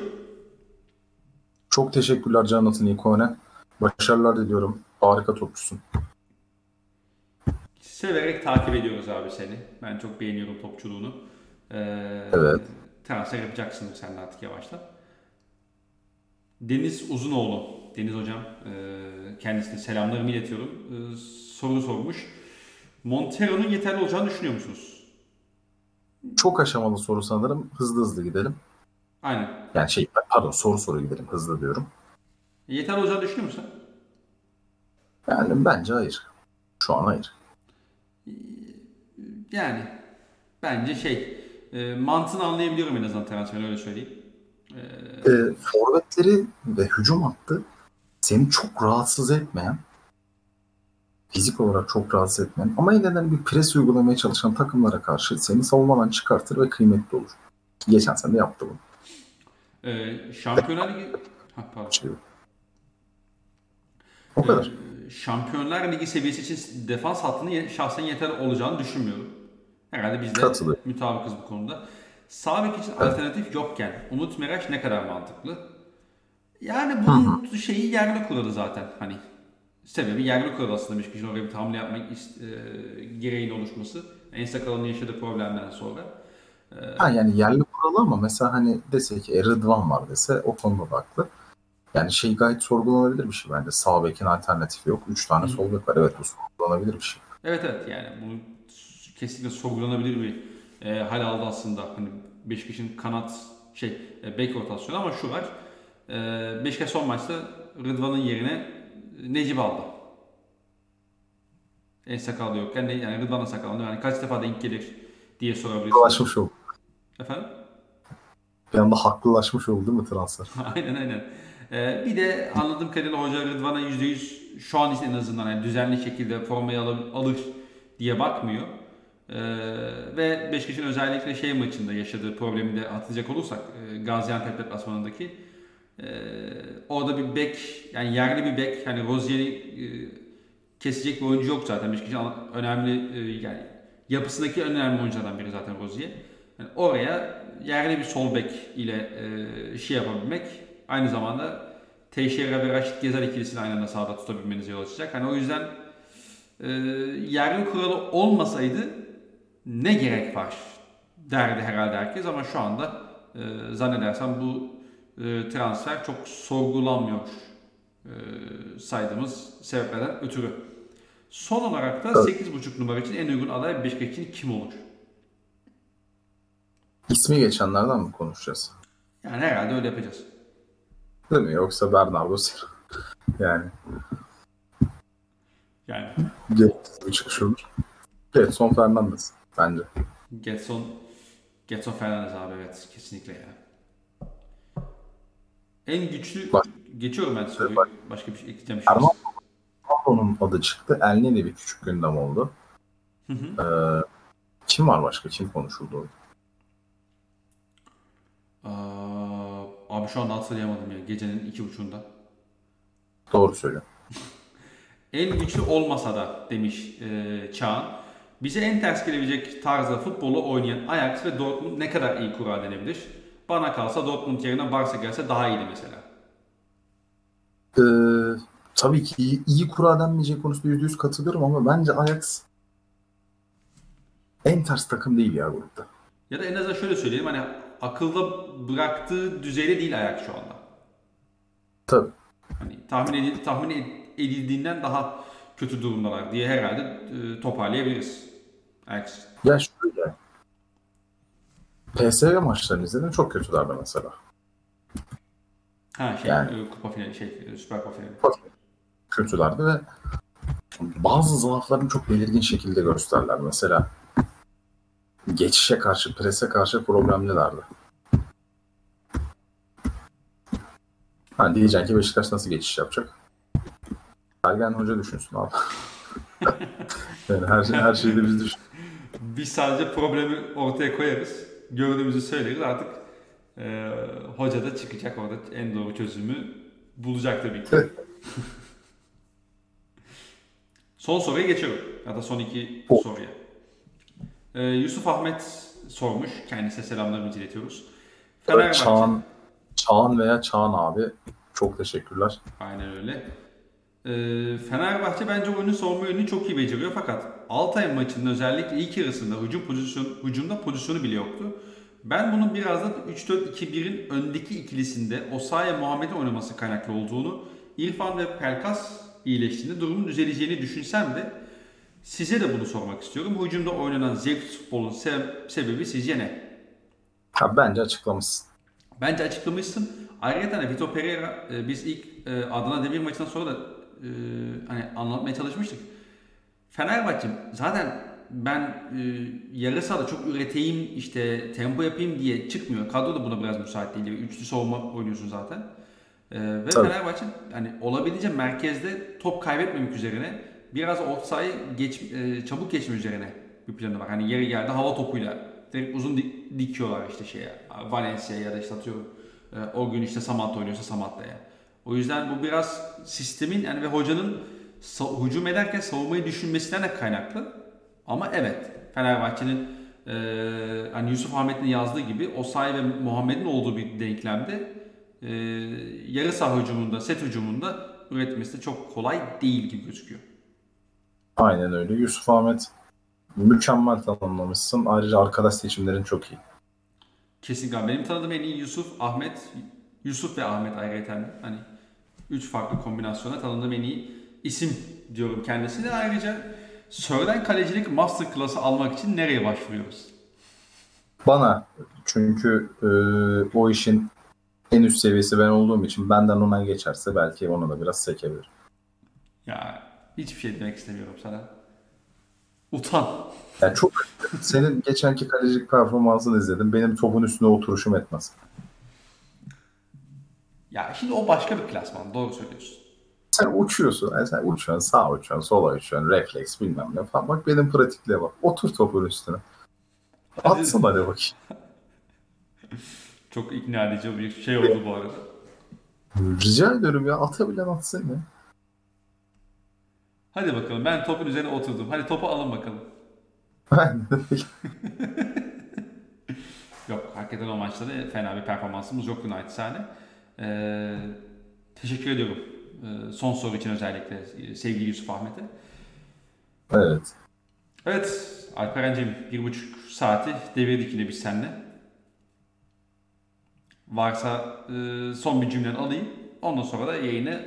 Çok teşekkürler Canat'ın ikone. Başarılar diliyorum. Harika topçusun. Severek takip ediyoruz abi seni. Ben çok beğeniyorum topçuluğunu. Ee, Evet. Transfer yapacaksındır sen de artık yavaştan. Deniz Uzunoğlu, Deniz Hocam, e, kendisine selamlarımı iletiyorum. E, soru sormuş. Montero'nun yeterli olacağını düşünüyor musunuz? Çok aşamalı soru sanırım. Hızlı hızlı gidelim. Aynen. Yani şey pardon soru soru gidelim. Hızlı diyorum. Yeterli olacağını düşünüyor musun? Yani bence hayır. Şu an hayır. Yani bence şey e, mantığını anlayabiliyorum en azından transferin öyle söyleyeyim. E, forvetleri ve hücum hattı seni çok rahatsız etmeyen fizik olarak çok rahatsız etmeyen ama yine bir pres uygulamaya çalışan takımlara karşı seni savunmadan çıkartır ve kıymetli olur. Geçen sene de yaptı bunu. E, Şampiyonlar Ligi ha, pardon. Şey, o kadar. Ee, Şampiyonlar Ligi seviyesi için defans hattının şahsen yeterli olacağını düşünmüyorum. Herhalde biz de mutabıkız bu konuda. Sağ bek için alternatif yokken Umut Meraş ne kadar mantıklı? Yani bunun şeyi yerli kuralı zaten. Hani sebebi yerli kuralı aslında Beşiktaş'ın oraya bir hamle yapmak e, gereğinin oluşması. En sakalının yaşadığı problemden sonra. Ha yani yerli kuralı ama mesela hani dese ki e, Rıdvan var dese o konuda da haklı. Yani şey gayet sorgulanabilir bir şey bence. Sağ bekin alternatifi yok. Üç tane sol bek var. Evet bu sorgulanabilir bir şey. Evet evet yani bunu kesinlikle sorgulanabilir bir e, hal aldı aslında. Hani Beşiktaş'ın kanat şey e, bek rotasyonu ama şu var. E, Beşiktaş son maçta Rıdvan'ın yerine Necip aldı. En sakallı yokken ne, yani Rıdvan'ın sakallı. Yani kaç defa denk gelir diye sorabilirsiniz. Haklılaşmış oldu. Efendim? Bir anda haklılaşmış oldu değil mi transfer? aynen aynen. Ee, bir de anladığım kadarıyla hoca Rıdvan'a %100 şu an için en azından yani düzenli şekilde formayı alır, alır diye bakmıyor. Ee, ve Beşiktaş'ın özellikle şey maçında yaşadığı problemi de hatırlayacak olursak e, Gaziantep deplasmanındaki e, orada bir bek yani yerli bir bek hani Rozier'i e, kesecek bir oyuncu yok zaten Beşiktaş'ın önemli e, yani yapısındaki önemli oyunculardan biri zaten Rozier. Yani oraya yerli bir sol bek ile e, şey yapabilmek aynı zamanda Teixeira ve Raşit Gezer ikilisini aynı anda sahada tutabilmenize yol açacak. Hani o yüzden e, yerli kuralı olmasaydı ne gerek var derdi herhalde herkes ama şu anda e, zannedersem bu e, transfer çok sorgulanmıyor e, saydığımız sebeplerden ötürü. Son olarak da Evet. 8.5 numara için en uygun aday Beşiktaş için kim olur? İsmi geçenlerden mi konuşacağız? Yani herhalde öyle yapacağız. Değil mi? Yoksa Bernardo Silva. yani Yani bir çıkış olur. Getson Fernandes bence. Getson Getson Fernandes abi evet kesinlikle ya. En güçlü Bak. geçiyorum ben soruyu. Başka bir şey ekleyeceğim. bir şey. Erman Ronaldo'nun adı çıktı. Elneni bir küçük gündem oldu. Hı hı. Ee, kim var başka? Kim konuşuldu? Aa, abi şu anda hatırlayamadım ya gecenin iki buçuğunda. Doğru söylüyor. En güçlü olmasa da demiş e, Çağan. Bize en ters gelebilecek tarzda futbolu oynayan Ajax ve Dortmund ne kadar iyi kura denebilir? Bana kalsa Dortmund yerine Barça gelse daha iyiydi mesela. Ee, tabii ki iyi, iyi kura denmeyecek konusunda yüzde yüz katılıyorum ama bence Ajax en ters takım değil ya grupta. Ya da en azından şöyle söyleyelim hani akılda bıraktığı düzeyde değil Ajax şu anda. Tabii. Hani tahmin, edil, tahmin edildiğinden daha kötü durumdalar diye herhalde e, toparlayabiliriz. Ajax. Ya şöyle. PSV maçlarını izledim çok kötülerdi mesela. Ha şey Yani- e, kupa finali şey e, Süper Kupa finali. Kötülerdi ve bazı zaaflarını çok belirgin şekilde gösterdiler. Mesela geçişe karşı, prese karşı problemlilerdi. Ha diyeceksin ki Beşiktaş nasıl geçiş yapacak? Sergen Hoca düşünsün abi. yani her, her şeyi de biz düşün. Biz sadece problemi ortaya koyarız. Gördüğümüzü söyleriz. Artık e, hoca da çıkacak orada en doğru çözümü bulacak tabii ki. son soruya geçiyorum. Ya da son iki soruya. E, Yusuf Ahmet sormuş. Kendisine selamlarımızı iletiyoruz. Fenerbahçe. Çağan, Çağan veya Çağan abi çok teşekkürler. Aynen öyle. Ee, Fenerbahçe bence oyunu savunma yönünü çok iyi beceriyor fakat Altay maçının özellikle ilk yarısında hücum pozisyon, hücumda pozisyonu bile yoktu. Ben bunun biraz da 3-4-2-1'in öndeki ikilisinde Osayi Muhammed'in oynaması kaynaklı olduğunu, İrfan ve Pelkas iyileştiğinde durumun düzeleceğini düşünsem de size de bunu sormak istiyorum. Hücumda oynanan zevk futbolun se- sebebi sizce ne? Ha, bence açıklamışsın. Bence açıklamışsın. Ayrıca de Vitor Pereira e, biz ilk e, Adana Demir maçından sonra da e, hani anlatmaya çalışmıştık. Fenerbahçe zaten ben e, yarı sahada çok üreteyim işte tempo yapayım diye çıkmıyor. Kadro da buna biraz müsait değil. Üçlü savunma oynuyorsun zaten. E, ve Tabii. Fenerbahçe hani olabildiğince merkezde top kaybetmemek üzerine biraz orta sahayı geç, e, çabuk geçme üzerine bir planı var. Hani yeri geldi hava topuyla direkt uzun di- dikiyorlar işte şeye Valencia'ya ya da işte atıyorum e, o gün işte Samat oynuyorsa Samatta'ya. O yüzden bu biraz sistemin yani ve hocanın hücum ederken savunmayı düşünmesinden de kaynaklı. Ama evet Fenerbahçe'nin e, hani Yusuf Ahmet'in yazdığı gibi Osay ve Muhammed'in olduğu bir denklemde e, yarı saha hücumunda, set hücumunda üretmesi de çok kolay değil gibi gözüküyor. Aynen öyle. Yusuf Ahmet mükemmel tanımlamışsın. Ayrıca arkadaş seçimlerin çok iyi. Kesinlikle. Benim tanıdığım en iyi Yusuf, Ahmet, Yusuf ve Ahmet ayrıca hani üç farklı kombinasyona tanıdığım en iyi isim diyorum kendisine. Ayrıca Sörden kalecilik master klası almak için nereye başvuruyoruz? Bana çünkü e, o işin en üst seviyesi ben olduğum için benden ona geçerse belki onu da biraz sekebilir. Ya hiçbir şey demek istemiyorum sana. Utan. Yani çok senin geçenki kalecilik performansını izledim. Benim topun üstüne oturuşum etmez. Ya şimdi o başka bir klasman. Doğru söylüyorsun. Sen uçuyorsun. Yani sen uçuyorsun, sağa uçuyorsun, sola uçuyorsun, refleks bilmem ne falan. Bak benim pratikliğe bak. Otur topun üstüne. Atsın hadi bakayım. Çok ikna edici bir şey oldu bu arada. Rica ediyorum ya atabilen atsın ya. Hadi bakalım ben topun üzerine oturdum. Hadi topu alın bakalım. Yok hakikaten o maçta da fena bir performansımız yoktu naçizane. Ee, teşekkür ediyorum. Ee, son soru için özellikle e, sevgili Yusuf Ahmet'e. Evet. Evet Alperen'cim bir buçuk saati devirdik yine biz seninle. Varsa e, son bir cümlen alayım. Ondan sonra da yayını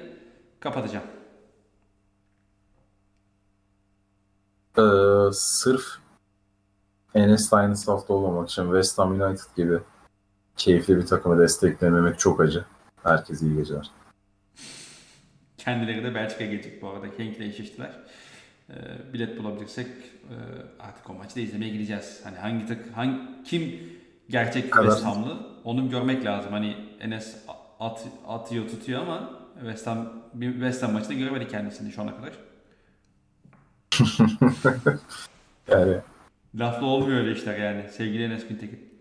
kapatacağım. Ee, sırf Enes aynı safta olmamak için West Ham United gibi keyifli bir takımı desteklememek çok acı. Herkese iyi geceler. Kendileri de Belçika'ya gelecek bu arada. Henk'le eşleştiler. Ee, bilet bulabilirsek e, artık o maçı da izlemeye gideceğiz. Hani hangi tak hangi kim gerçek. West Ham'lı onu görmek lazım. Hani Enes at, atıyor tutuyor ama West Ham bir West Ham maçında göremedik kendisini şu ana kadar. Yani Laflı olmuyor öyle işler yani. Sevgili Enes Güntekin.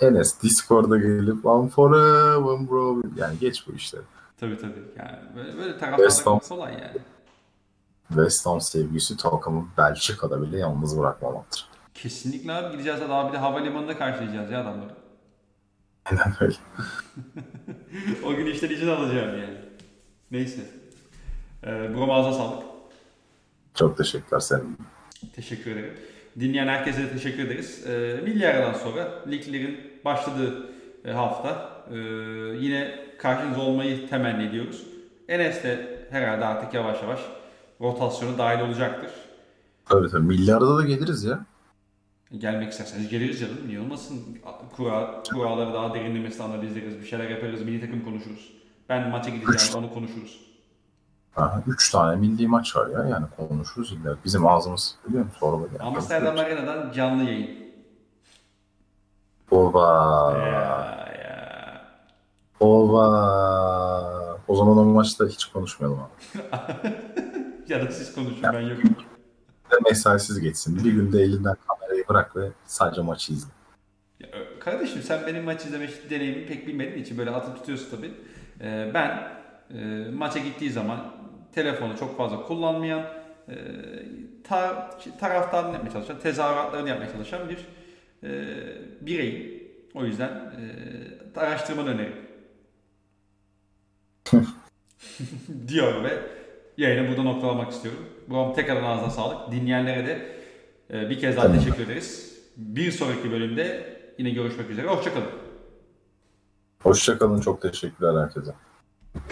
Enes Discord'a gelip One forever bro. Yani geç bu işleri. Tabii tabii. Yani böyle, böyle Ham. kolay yani. West Ham sevgisi takımı Belçika'da bile yalnız bırakmamaktır. Kesinlikle abi gideceğiz daha bir de havalimanında karşılayacağız ya adamları. Aynen öyle. o gün işten izin alacağım yani. Neyse. Ee, Brom ağzına sağlık. Çok teşekkürler senin. Teşekkür ederim. Dinleyen herkese teşekkür ederiz. Ee, milli aradan sonra liglerin başladığı e, hafta e, yine karşınızda olmayı temenni ediyoruz. Enes de herhalde artık yavaş yavaş rotasyona dahil olacaktır. Tabii tabii. Milli arada da geliriz ya. Gelmek isterseniz geliriz canım. Niye olmasın? Kura, kuralları daha derinlemesine analizleriz. Bir şeyler yaparız. Milli takım konuşuruz. Ben maça gideceğim. Onu konuşuruz. Aha, üç tane milli maç var ya yani konuşuruz illa. Bizim ağzımız biliyor musun? Sorma ya. Amsterdam Arena'dan canlı yayın. Ova. Ya, ya. Ova. O zaman o maçta hiç konuşmayalım abi. ya da siz konuşun ben yokum. Mesaisiz geçsin. Bir günde elinden kamerayı bırak ve sadece maçı izle. Ya, kardeşim sen benim maç izleme deneyimimi pek bilmediğin için böyle atıp tutuyorsun tabii. Ee, ben e, maça gittiği zaman telefonu çok fazla kullanmayan, e, tar taraftarını yapmaya çalışan, tezahüratlarını yapmaya çalışan bir e, bireyim. O yüzden e, araştırmanı öneririm. diyor ve yayını burada noktalamak istiyorum. Buram tekrardan ağzına sağlık. Dinleyenlere de e, bir kez daha Tamam. teşekkür ederiz. Bir sonraki bölümde yine görüşmek üzere. Hoşçakalın. Hoşçakalın. Çok teşekkürler herkese.